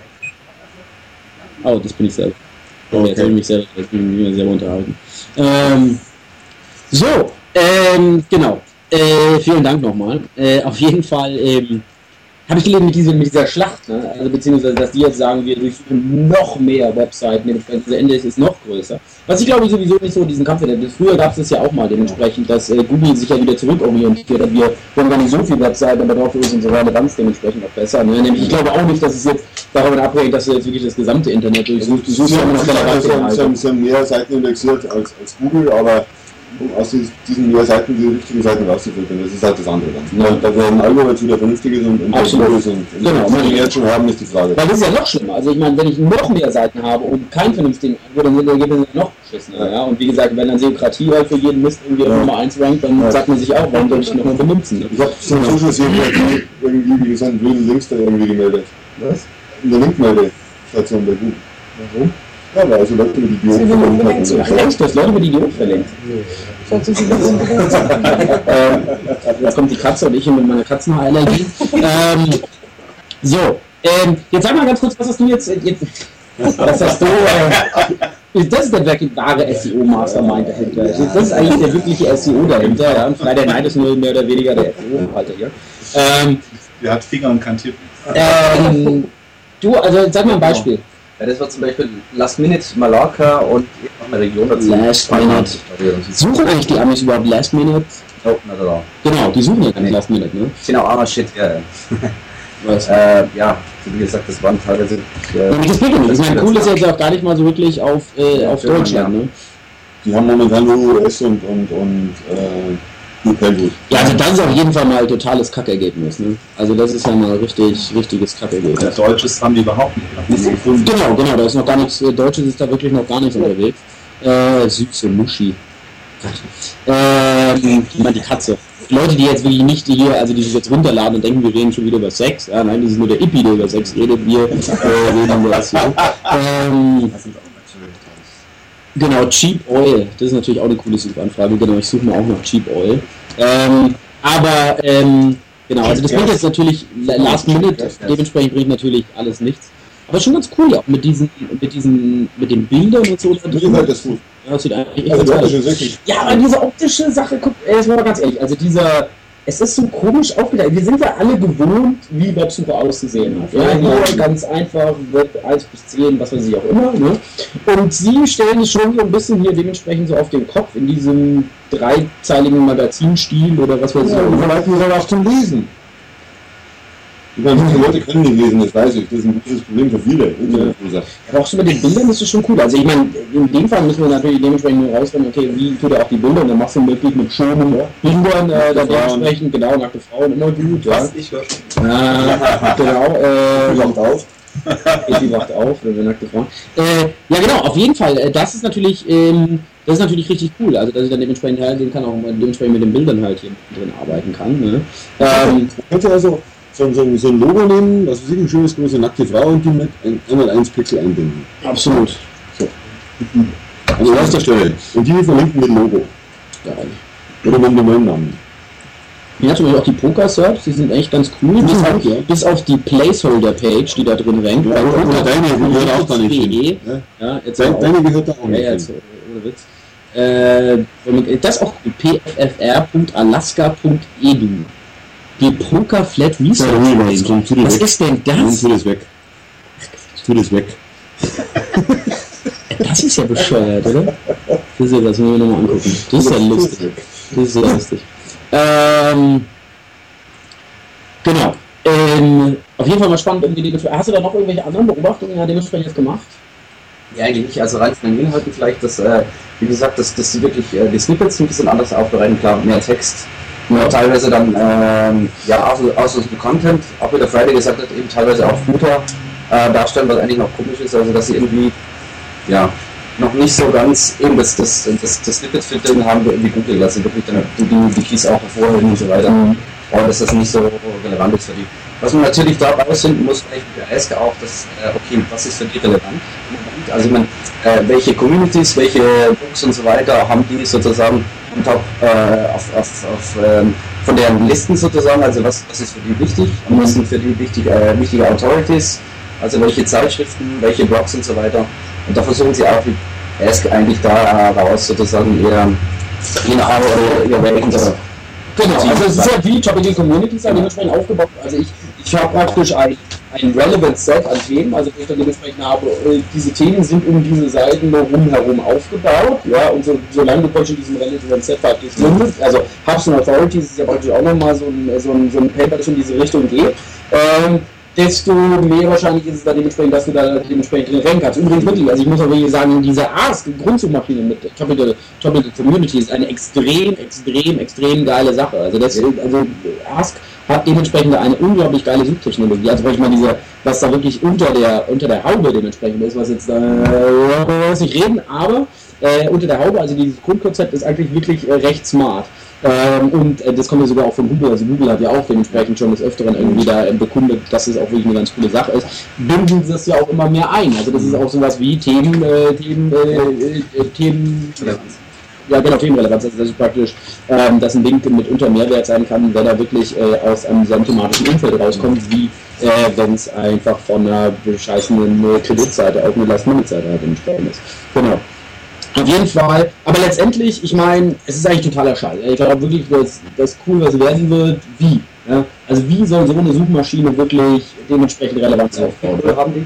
Oh, das bin ich selber. Okay, jetzt habe ich mich selber, ich mich selber unterhalten. Ähm, so, ähm, genau. Äh, vielen Dank nochmal. Äh, auf jeden Fall, ähm, habe ich gelesen mit, diese, mit dieser Schlacht, ne? also beziehungsweise, dass die jetzt sagen, wir durchsuchen noch mehr Webseiten, dementsprechend das Ende ist, ist noch größer. Was ich glaube sowieso nicht so diesen Kampf hätte. Früher gab es das ja auch mal dementsprechend, dass äh, Google sich ja wieder zurückorientiert hat. Wir, wir haben gar nicht so viele Webseiten, aber dafür ist unsere Relevanz dementsprechend auch besser. Ne? Nämlich, ich glaube auch nicht, dass es jetzt davon abhängt, dass du jetzt wirklich das gesamte Internet durchsuchst. Du suchst ja immer noch sie haben mehr Seiten indexiert als, als Google, aber um aus dies- diesen mehr Seiten die richtigen Seiten rauszufiltern, das ist halt das andere dann. Ja. Da ein Algorithmus wieder vernünftig ist und, und Absolut. ist und, Genau. was wir jetzt schon haben, ist die Frage. Weil das ist ja noch schlimmer. Also ich meine, wenn ich noch mehr Seiten habe und keinen vernünftigen Antwort, dann sind die Ergebnisse noch beschissener. Ja? Und wie gesagt, wenn dann Seokratie halt für jeden Mist irgendwie auf Nummer 1 rankt, dann sagt man sich auch, warum soll ich noch mal benutzen? Ne? Ich habe zum Social Security irgendwie wie gesagt, blöden Links da irgendwie gemeldet. Was? In der Linkmeldestation bei Google. Warum? Ja, weil also Leute mit Idioten Sie verlinkt verlinkt echt? Du hast Leute mit Idioten verlinkt? ähm, jetzt kommt die Katze und ich hier mit meiner Katzenhaarallergie. ähm, so, ähm, jetzt sag mal ganz kurz, was hast du jetzt, äh, jetzt was hast du, äh, das ist der wirklich wahre SEO-Mastermind dahinter. Das ist eigentlich der wirkliche SEO dahinter. Ja? Und Friday Night ist nur mehr oder weniger der SEO-Halter hier. Ähm, Der hat Finger und kann tippen. ähm, du, also sag mal ein Beispiel. Ja, das war zum Beispiel Last Minute Mallorca und noch eine Region dazu. Last Minute. Suchen eigentlich die Amis überhaupt Last Minute? Oh, not at all. Genau, die suchen ja gar nicht Last Minute, ne? Sind auch armer Shit, ja. Was? äh, ja, wie gesagt, das waren teilweise. Äh, Ja, das ja nichts. Ich meine, cool ist jetzt auch gar nicht mal so wirklich auf, äh, auf Ja, Deutschland, ne? Die haben momentan nur US und, und, und äh, Gut. Ja, also das ist auf jeden Fall mal totales Kackergebnis, ne? Also das ist ja mal richtig, richtiges Kackergebnis. Deutsches haben die überhaupt nicht, noch gefunden. Genau, genau, da ist noch gar nichts, äh, Deutsches ist da wirklich noch gar nichts unterwegs. Äh, süße Muschi. Ähm, die Katze. Die Leute, die jetzt wirklich nicht hier, also die sich jetzt runterladen und denken, wir reden schon wieder über Sex, ja, nein, das ist nur der Ippi, der über Sex redet, wir äh, reden über das hier. Ähm, genau, Cheap Oil, das ist natürlich auch eine coole Suchanfrage, genau, ich suche mir auch nach Cheap Oil. Ähm, aber, ähm, genau, also das bringt jetzt natürlich la- Last Minute, dementsprechend bringt natürlich alles nichts. Aber schon ganz cool, ja, auch mit diesen, mit diesen, mit den Bildern und so. Mir gefällt das gut. Ja, das sieht eigentlich echt Also das ist wirklich. ja, aber diese optische Sache, guck, ey, jetzt mal ganz ehrlich, also dieser, es ist so komisch aufgeteilt. Wir sind ja alle gewohnt, wie Websuche auszusehen hat. Ja, nur ganz einfach, Web 1 bis 10, was weiß ich auch immer. Ne? Und sie stellen es schon so ein bisschen hier dementsprechend so auf den Kopf in diesem dreizeiligen Magazinstil oder was weiß ich Ja, auch muss er was zum Lesen. Ich meine, viele Leute können nicht lesen, das weiß ich. Das ist ein großes Problem für viele. Aber auch so mit den Bildern ist es schon cool. Also ich meine, in dem Fall müssen wir natürlich dementsprechend nur rausfinden, okay, wie tut er auch die Bilder und dann machst du möglich mit schönen Bildern äh, dann dementsprechend, genau, nackte Frauen immer gut. Ja. Was? Ich höre schon. Ja, genau. Äh, Wacht auf. Epi wacht auf, wenn wir nackte Frauen. Äh, ja, genau, auf jeden Fall. Äh, das ist natürlich, ähm, das ist natürlich richtig cool. Also, dass ich dann dementsprechend hergehen kann, auch dementsprechend mit den Bildern halt hier drin arbeiten kann. Ne? Ähm, also so, so, so ein Logo nehmen, was weiß ich, ein schönes große nackte Frau und die mit ein, einmal eins Pixel einbinden. absolut. An erster Stelle. Und die verlinken mit Logo. Geil. Oder mit dem Domainnamen. Ja, zum Beispiel auch die Poker-Serbs, die sind echt ganz cool. Bis auf, bis auf die Placeholder-Page, die da drin rennt. Ja, oder- oder deine, die gehört auch da nicht hin. .de. Ja. Ja, jetzt Deine- auch. deine gehört da auch ja, nicht ja, hin. jetzt, ohne Witz. Äh, das auch pffr.alaska.edu. Die Poker Flat Research Ja, tu Was weg. ist denn das? tu das weg. Tu das weg. Das ist ja bescheuert, oder? Das ist ja, das müssen wir nochmal angucken. Das ist ja lustig. Das ist ja lustig. Ähm, genau. Ähm, auf jeden Fall mal spannend, irgendwie die Hast du da noch irgendwelche anderen Beobachtungen ja, dementsprechend jetzt gemacht? Ja, eigentlich nicht. Also rein von den Inhalten vielleicht, dass, äh, wie gesagt, dass, dass die wirklich äh, die Snippets ein bisschen anders aufbereiten, klar, mehr Text. Ja. Teilweise dann, ähm, ja, aus, aus dem Content, auch wie der Friday gesagt hat, eben teilweise auch Footer äh, darstellen, was eigentlich noch komisch ist, also dass sie irgendwie, ja, noch nicht so ganz eben das, das, das, das Snippet-Filtern haben wie Google, dass sie wirklich dann die, die Keys auch hervorheben und so weiter. Mhm. Aber dass das nicht so relevant ist für die. Was man natürlich da rausfinden muss, vielleicht der ESC auch, dass, äh, okay, was ist für die relevant? Also ich meine, äh, welche Communities, welche Books und so weiter haben die sozusagen am Top äh, auf, auf, auf, ähm, von deren Listen sozusagen, also was, was ist für die wichtig, und was sind für die wichtig, äh, wichtige Authorities, also welche Zeitschriften, welche Blogs und so weiter. Und da versuchen sie auch erst eigentlich da raus sozusagen ihr, Know-how oder ihr Werk Genau, also es ist ja wie Topical Communities ja dementsprechend aufgebaut. Also ich, ich habe praktisch ein, ein Relevant Set an Themen, also wo ich dann dementsprechend habe, äh, diese Themen sind um diese Seiten rumherum aufgebaut, ja, und so, solange du praktisch in diesem Relevant Set praktisch drin bist, also Hubs and Authorities ist ja praktisch auch nochmal so ein, so, ein, so ein Paper, das in diese Richtung geht, ähm, desto mehr wahrscheinlich ist es dann dementsprechend, dass du da dementsprechend rennen kannst. Übrigens wirklich, also ich muss auch wirklich sagen, diese Ask Grundsuchmaschine mit Topical, Topical Community ist eine extrem, extrem, extrem geile Sache. Also das, also Ask hat dementsprechend eine unglaublich geile Suchtechnologie. Also ich mal diese, was da wirklich unter der unter der Haube dementsprechend ist, was jetzt äh, muss ich reden, aber äh, unter der Haube, also dieses Grundkonzept ist eigentlich wirklich äh, recht smart. Ähm, und äh, das kommt ja sogar auch von Google. Also Google hat ja auch dementsprechend schon des Öfteren irgendwie da äh, bekundet, dass es auch wirklich eine ganz coole Sache ist. Binden sie das ja auch immer mehr ein. Also das ist auch sowas wie Themen, äh, Themen, äh, äh, Themen. Ja, genau, Themenrelevanz. Also das ist praktisch, ähm, dass ein Link mitunter Mehrwert sein kann, wenn er wirklich äh, aus einem sehr thematischen Umfeld rauskommt, wie äh, wenn es einfach von einer bescheißenen äh, Kreditseite auf eine Last-Minute-Seite halt entsprechend ist. Genau. Auf jeden Fall. Aber letztendlich, ich meine, es ist eigentlich totaler Scheiß. Ich glaube wirklich, dass das cool, was werden wird, wie. Ja? Also wie soll so eine Suchmaschine wirklich dementsprechend Relevanz aufbauen? Kohle haben die?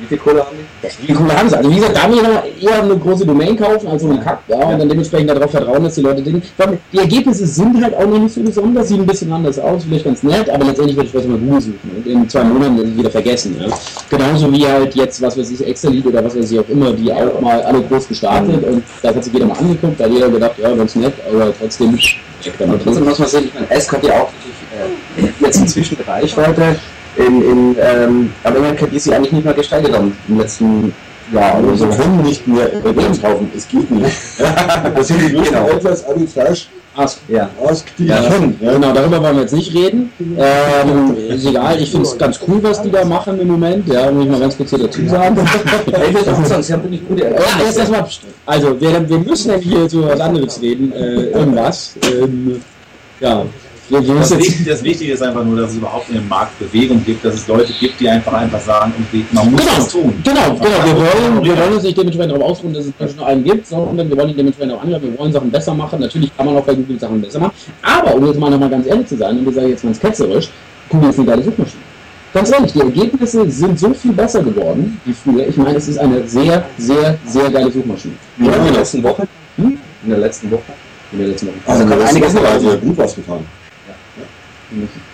Wie viel Kohle haben die? Wie viel Kohle haben sie? Also wie gesagt, da will ich eher eine große Domain kaufen als so einen Kack, ja, und dann dementsprechend darauf vertrauen, dass die Leute den. Die Ergebnisse sind halt auch noch nicht so besonders, sieht ein bisschen anders aus, vielleicht ganz nett, aber letztendlich würde ich vielleicht mal Google suchen und in zwei Monaten wieder vergessen. Ja. Genauso wie halt jetzt, was weiß ich, Excel oder was weiß ich auch immer, die auch mal alle groß gestartet und da hat sich jeder mal angeguckt, da hat jeder gedacht, ja, ganz nett, aber trotzdem weg damit. Trotzdem muss man sehen, ich meine, S hat ja auch wirklich äh, jetzt inzwischen Reichweite. In, in ähm, Amerika, die sie eigentlich nicht mehr gesteigert haben im letzten Jahr so. Wir können nicht mehr Games kaufen, es geht nicht. Das sind die größten Genau. Atlas, Arbitrage, Ask. Ja. Ask, die Ja. Ja. Genau, darüber wollen wir jetzt nicht reden. Ähm, ist egal, ich finde es ganz cool, was die da machen im Moment. Ja, muss ich mal ganz kurz hier dazu sagen. Ich will auch sagen, sie haben wirklich gute Ja, erst erstmal, also wir, wir müssen ja hier so was anderes reden, äh, irgendwas. Ähm, ja, wir, wir Das, Wichtige, das Wichtige ist einfach nur, dass es überhaupt in dem Markt Bewegung gibt, dass es Leute gibt, die einfach einfach sagen, okay, man muss Genau, das tun. genau, genau. Wir wollen, wir wollen uns nicht dementsprechend darauf ausruhen, dass es nicht nur einen gibt, sondern wir wollen dementsprechend auch andere, wir wollen Sachen besser machen. Natürlich kann man auch bei Google Sachen besser machen. Aber um jetzt mal nochmal ganz ehrlich zu sein, und das sage ich jetzt ganz ketzerisch, Google ist eine geile Suchmaschine. Ganz ehrlich, die Ergebnisse sind so viel besser geworden wie früher. Ich meine, es ist eine sehr, sehr, sehr geile Suchmaschine. Ja, in der letzten Woche. In der letzten Woche. In der letzten Woche. Also, kann kann einiges einiges noch- also gut was getan.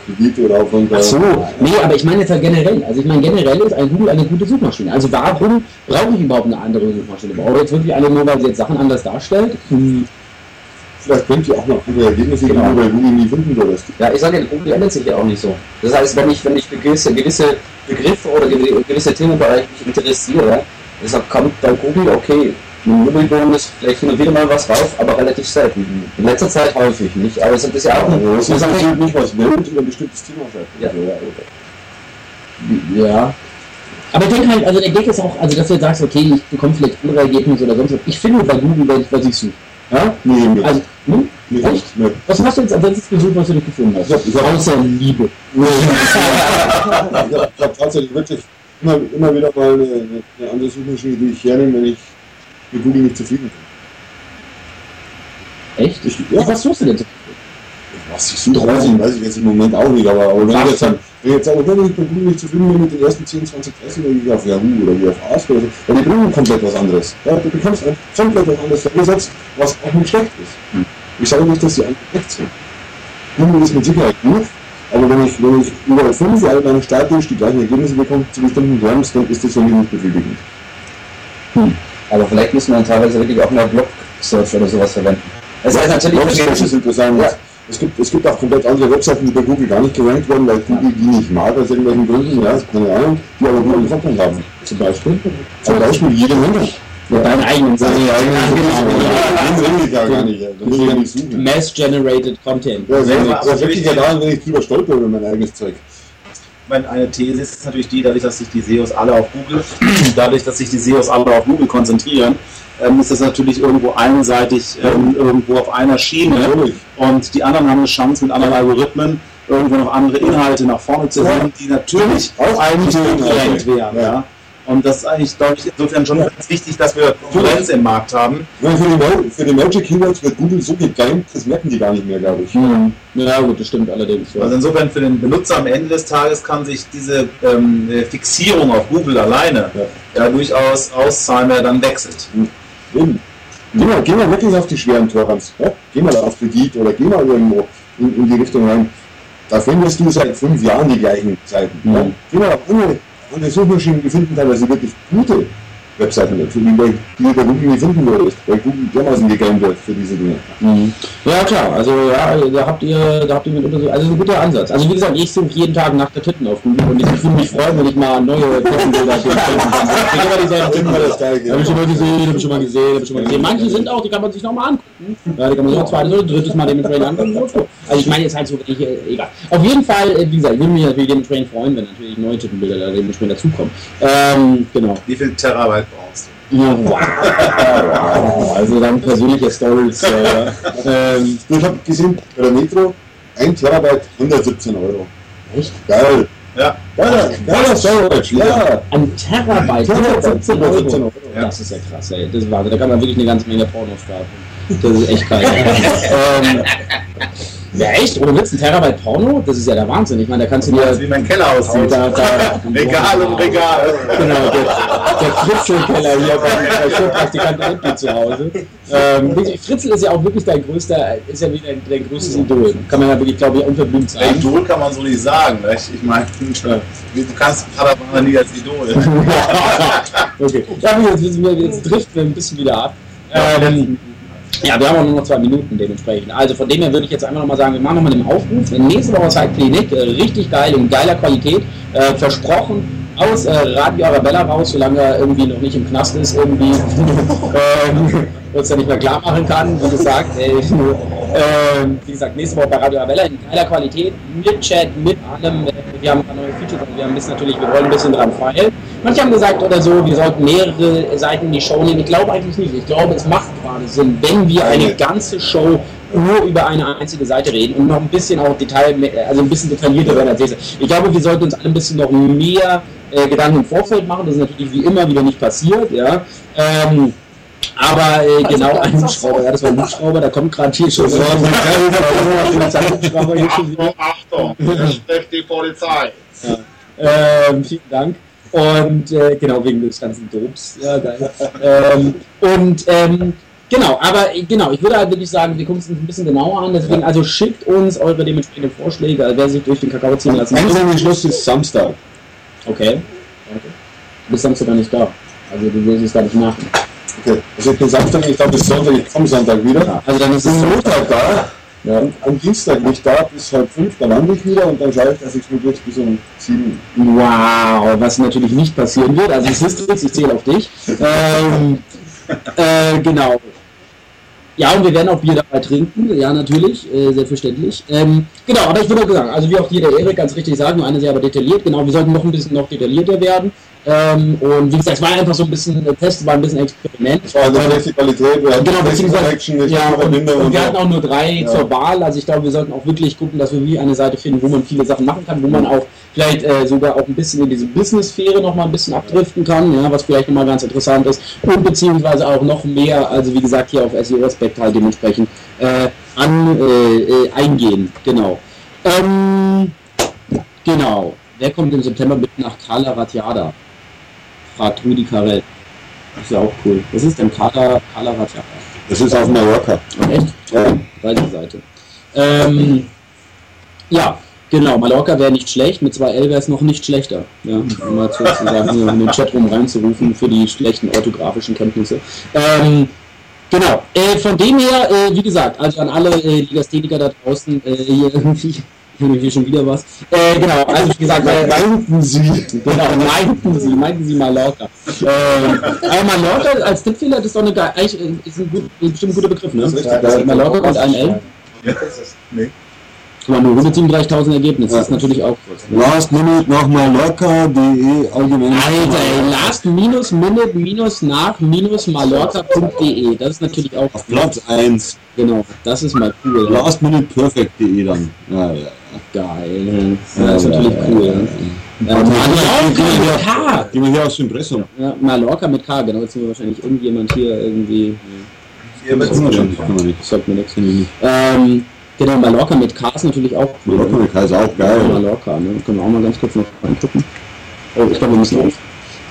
Kredite oder der. Ach so, nee, aber ich meine jetzt halt generell. Also ich meine generell ist ein Google eine gute Suchmaschine. Also warum brauche ich überhaupt eine andere Suchmaschine? Brauche ich jetzt wirklich eine nur, weil sie jetzt Sachen anders darstellt? Hm. Vielleicht könnt ihr auch noch andere Ergebnisse, die Genau. du bei Google nie finden würdest. Ja, ich sage, Google ändert sich ja auch nicht so. Das heißt, wenn ich, wenn ich gewisse, gewisse Begriffe oder gewi- gewisse Themenbereiche mich interessiere, deshalb kommt bei Google, okay, Mobilbonus, vielleicht hin und wieder mal was rauf, aber relativ selten. In letzter Zeit häufig nicht, aber es ist ja auch eine Das ist natürlich nicht was Welt über ein bestimmtes Thema sagt. Ja. Ja. Aber ich denke halt, also der Gag ist auch, also dass du jetzt sagst, okay, ich bekomme vielleicht andere Ergebnisse oder sonst was. Ich finde bei Google, was ich, was ich suche. Ja? Nee, nee. Also, hm? Nee, Echt? nee. Was hast du jetzt als letztes gesucht, was du nicht gefunden hast? Ich hab- ich hab- Außer Liebe. ich habe hab tatsächlich wirklich immer, immer wieder mal eine, eine andere Suchmaschine, die ich hernehme, wenn ich mit Google nicht zufrieden bin. Echt? Ich, Ja. Was suchst du denn was ich suche, weiß ich, weiß ich jetzt im Moment auch nicht, aber, aber wenn ich jetzt dann, wenn ich jetzt auch wenn ich Google nicht zufrieden bin mit den ersten 10, 20 Treffer, dann gehe ich auf Yahoo oder gehe auf Ask oder so, weil die bringen komplett was anderes. Ja, du bekommst ein komplett was anderes vorgesetzt, was auch nicht schlecht ist. Ich sage nicht, dass die einfach schlecht sind. Google ist mit Sicherheit gut, aber wenn ich, wenn ich überall fünf alle meine Startdienst die gleichen Ergebnisse bekomme zu bestimmten Terms, dann ist das für mich nicht befriedigend. Aber vielleicht müssen wir dann teilweise wirklich auch mal Blog-Search oder sowas verwenden. Es heißt natürlich, Blog-Search ist interessant. Ja. Es gibt, es gibt auch komplett andere Webseiten, die bei Google gar nicht gerankt werden, weil Google die nicht mag aus irgendwelchen Gründen, ja, keine Ahnung, die aber Google Content haben. Zum Beispiel. Zum Beispiel jede Menge. Ja, deine eigenen. Seine eigenen genau. Ja ja. Mass-generated Content. Ja, das ist wir- das ist wirklich ja daran, wenn ich drüber stolper über mein eigenes Zeug. Meine eine These ist natürlich die, dadurch, dass sich die SEOs alle auf Google, dadurch, dass sich die SEOs alle auf Google konzentrieren, ähm, ist das natürlich irgendwo einseitig ähm, irgendwo auf einer Schiene und die anderen haben eine Chance mit anderen Algorithmen irgendwo noch andere Inhalte nach vorne zu bringen, die natürlich Auch eigentlich wären. Ja. Ja. Und das ist eigentlich, glaube ich, insofern schon ganz wichtig, dass wir Konkurrenz im Markt haben. Ja, für, die, für die Magic Keywords wird Google so gegeimt, das merken die gar nicht mehr, glaube ich. Ja, gut, das stimmt allerdings. Ja. Also insofern für den Benutzer am Ende des Tages kann sich diese ähm, Fixierung auf Google alleine ja. durchaus auszahlen, wer dann wechselt. Eben. Geh mal, geh mal wirklich auf die schweren Torrents. Ja? Geh mal auf Kredit oder geh mal irgendwo in, in die Richtung rein. Da findest du seit fünf Jahren die gleichen Seiten. Ja? Geh mal auf Suchmaschinen, die finden teilweise wirklich gute Webseiten dazu, die, bei- die bei Google nie finden würdest, weil Google dermaßen gegamed wird für diese Dinge. Ja klar, also ja, da habt ihr, da habt ihr mitunter so, also ein guter Ansatz. Also wie gesagt, ich suche jeden Tag nach der Titten auf Google und ich würde mich freuen, wenn ich mal neue Tittenbilder finden kann. Ich immer die Seite finden, das geil, Hab ich schon mal gesehen, hab ich schon mal gesehen, hab ich schon mal gesehen. Manche sind auch, die kann man sich nochmal angucken. Ja, die kann man so ein zweites oder drittes Mal dementsprechend angucken. Also ich meine jetzt halt so, ich, äh, egal. Auf jeden Fall, äh, wie gesagt, ich würde mich natürlich dementsprechend freuen, wenn natürlich neue Tittenbilder da dementsprechend dazukommen. Ähm, genau. Wie viel Terabyte brauchst du? Ja, wow. Also dann persönliche Stories. Äh, ähm, Ich habe gesehen, bei der Metro, 1 Terabyte, 117 Euro. Echt? Geil. Ja. Geiler, geiler Storage, ja. Ein Terabyte, Ein Terabyte, 117 Euro. 117 Euro. Das ist ja krass, ey. Das ist Wahnsinn. Da kann man wirklich eine ganze Menge Pornos starten. Das ist echt geil. ähm, ja, echt? Ohne Witz, ein Terabyte Porno? Das ist ja der Wahnsinn. Ich meine, da kannst du dir... Wie mein Keller aussieht. Da, da, Regal um Regal. Genau, der, der Fritzelkeller hier bei, bei Schulpraktikant Endli zu Hause. Ähm, Fritzel ist ja auch wirklich dein größter, ist ja dein, dein größtes Idol. Kann man ja wirklich, glaube ich, unverblümt sagen. Idol kann man so nicht sagen. ne? Ich, ich meine, du kannst Padawan nie als Idol. okay. Ja, jetzt, jetzt driften wir ein bisschen wieder ab. Ähm, ja, wir haben auch nur noch zwei Minuten dementsprechend. Also von dem her würde ich jetzt einfach nochmal sagen, wir machen nochmal den Aufruf. Nächste Woche Zeitklinik, äh, richtig geil, in geiler Qualität, äh, versprochen. Aus äh, Radio Arabella raus, solange er irgendwie noch nicht im Knast ist, irgendwie ähm, uns ja nicht mehr klar machen kann. Wie gesagt, äh, ähm, wie gesagt, nächste Woche bei Radio Arabella in geiler Qualität, mit Chat, mit allem. Äh, wir haben ein paar neue Features und wir haben ein natürlich, wir wollen ein bisschen dran feilen. Manche haben gesagt oder so, wir sollten mehrere Seiten in die Show nehmen. Ich glaube eigentlich nicht. Ich glaube, es macht gerade Sinn, wenn wir eine ganze Show nur über eine einzige Seite reden und noch ein bisschen auch Detail, also ein bisschen detaillierter werden als diese. Ich glaube, wir sollten uns alle ein bisschen noch mehr äh, Gedanken im Vorfeld machen. Das ist natürlich wie immer wieder nicht passiert, ja. Ähm, aber äh, genau ein Hubschrauber, ja, das war ein Hubschrauber, da kommt gerade hier schon. Achtung, hier spricht die Polizei. Ja. Ähm, vielen Dank. Und äh, genau, wegen des ganzen Dobs. Ja, geil. ähm, und ähm, genau, aber äh, genau, ich würde halt wirklich sagen, wir gucken es uns ein bisschen genauer an. Deswegen, also schickt uns eure dementsprechenden Vorschläge, also wer sich durch den Kakao ziehen lassen Einzelner Schluss ist Samstag. Okay. okay. Du bist Samstag gar nicht da. Also du willst es gar nicht machen. Okay. Also ich bin Samstag, ich glaube bis Sonntag, ich komme Sonntag wieder. Also dann ist es Montag da. Ja. Und am Dienstag nicht da bis halb fünf, dann lande ich wieder und dann schaue ich, dass ich es mir durch bis um sieben. Wow, was natürlich nicht passieren wird. Also es ist jetzt, ich zähle auf dich. Ähm, äh, genau. Ja, und wir werden auch Bier dabei trinken, ja natürlich, äh, selbstverständlich. Ähm, genau, aber ich würde auch sagen, also wie auch hier der Erik ganz richtig sagt, nur eine sehr aber detailliert, genau, wir sollten noch ein bisschen noch detaillierter werden. Ähm, und wie gesagt, es war einfach so ein bisschen ein Test, war ein bisschen Experiment. Es war eine Qualität, wir hatten Genau, beziehungsweise, nicht ja, und, Verbindung und wir hatten auch nur drei Ja. zur Wahl. Also ich glaube, wir sollten auch wirklich gucken, dass wir wie eine Seite finden, wo man viele Sachen machen kann, wo man auch vielleicht äh, sogar auch ein bisschen in diese Business-Sphäre nochmal ein bisschen abdriften kann, ja, was vielleicht nochmal ganz interessant ist. Und beziehungsweise auch noch mehr, also wie gesagt, hier auf SEO-Aspekt halt dementsprechend äh, an, äh, äh, eingehen. Genau. Ähm, genau. Wer kommt im September mit nach Kala Ratjada? Fragt Rudi Karel. Das ist ja auch cool. Was ist denn Kala, Kala Ratjada? Das ist auf Mallorca. Echt? Ja. Weiße Seite. Ähm, ja, genau. Mallorca wäre nicht schlecht. Mit 2L wäre es noch nicht schlechter. Ja, um mal sozusagen hier in den Chatroom reinzurufen für die schlechten orthografischen Kenntnisse. Ähm, genau. Äh, von dem her, äh, wie gesagt, also an alle äh, Legastheniker da draußen, äh, hier irgendwie. Hier schon wieder was. Äh, genau, also wie gesagt, äh, Meinten Sie? Genau, meinten Sie, meinten Sie Mallorca. Ähm, aber Mallorca als Tippfehler das ist doch eine eigentlich äh, ist ein, gut, ein bestimmt guter Begriff, ne? Das ist richtig Ja. Mallorca und ein L. Ja, das ist, nee. Guck mal, nur 137.000 Ergebnisse, das ist natürlich auch kurz. Last Minute nach Mallorca.de allgemein. Alter, ey, last minus minute minus nach minus mallorca.de, das ist natürlich auch Auf Platz 1. Genau, das ist mal cool. Lastminuteperfect.de dann. Ja, ja. Geil. Ja, das ist natürlich cool. Äh, Mallorca mit K. Gehen wir hier aus dem Impressum. Ja, Mallorca mit K, genau. Jetzt sind wir wahrscheinlich irgendjemand hier irgendwie. Hier mit nicht. Sagt mir nichts. Ähm, genau, Mallorca mit K ist natürlich auch cool. Mallorca mit K ist auch geil. Ja, Mallorca, ne? Können wir auch mal ganz kurz noch angucken. Oh, ich glaube, wir müssen auf.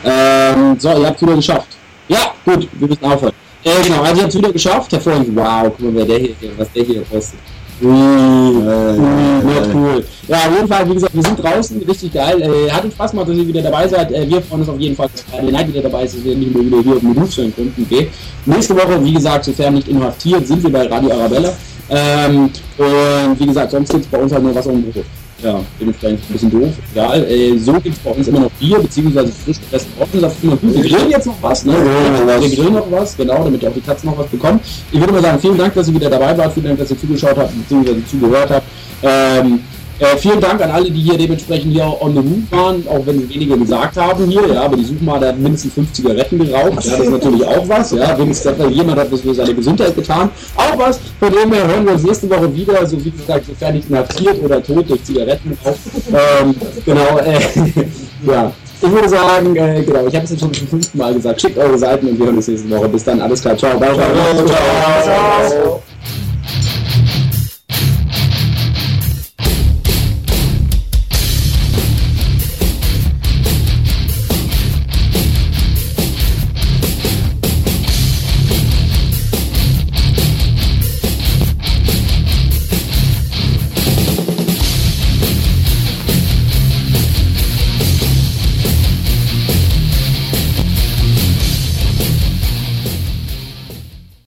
Ähm, so, ihr habt es wieder geschafft. Ja, gut, wir müssen aufhören. Äh, genau, also ihr habt es wieder geschafft. Hervorragend. Wow, guck mal, wer der hier, was der hier postet. Uh, ja, cool. Ja, auf jeden Fall, wie gesagt, wir sind draußen, richtig geil. Äh, hat uns Spaß gemacht, dass ihr wieder dabei seid. Äh, wir freuen uns auf jeden Fall, dass Friday Night wieder dabei ist, dass wir nicht mehr wieder hier auf den Ruf sein geht. Nächste Woche, wie gesagt, sofern nicht inhaftiert, sind wir bei Radio Arabella. Ähm, und wie gesagt, sonst gibt es bei uns halt nur was auf dem Brot. Ja, dementsprechend ein bisschen doof. Egal. Äh, so gibt es bei uns immer noch Bier, beziehungsweise frisch gepressten Trockensaft. Wir grillen jetzt noch was, ne? Wir grillen noch was, genau, damit auch die Katzen noch was bekommen. Ich würde mal sagen, vielen Dank, dass ihr wieder dabei wart, vielen Dank, dass ihr zugeschaut habt, beziehungsweise zugehört habt. Ähm, äh, vielen Dank an alle, die hier dementsprechend hier on the move waren, auch wenn sie weniger gesagt haben hier, ja, aber die Suchma hat mindestens fünf Zigaretten geraucht, ja, das ist natürlich auch was, ja, wenigstens hat jemand hat was für seine Gesundheit getan, auch was, von dem her hören wir uns nächste Woche wieder, so wie gesagt, sofern nicht inhaftiert oder tot durch Zigaretten auf, ähm, genau, äh, ja. Ich würde sagen, äh, genau, ich habe es jetzt schon zum fünften Mal gesagt, schickt eure Seiten und wir hören uns nächste Woche. Bis dann, alles klar, ciao, bye, bye. ciao. ciao.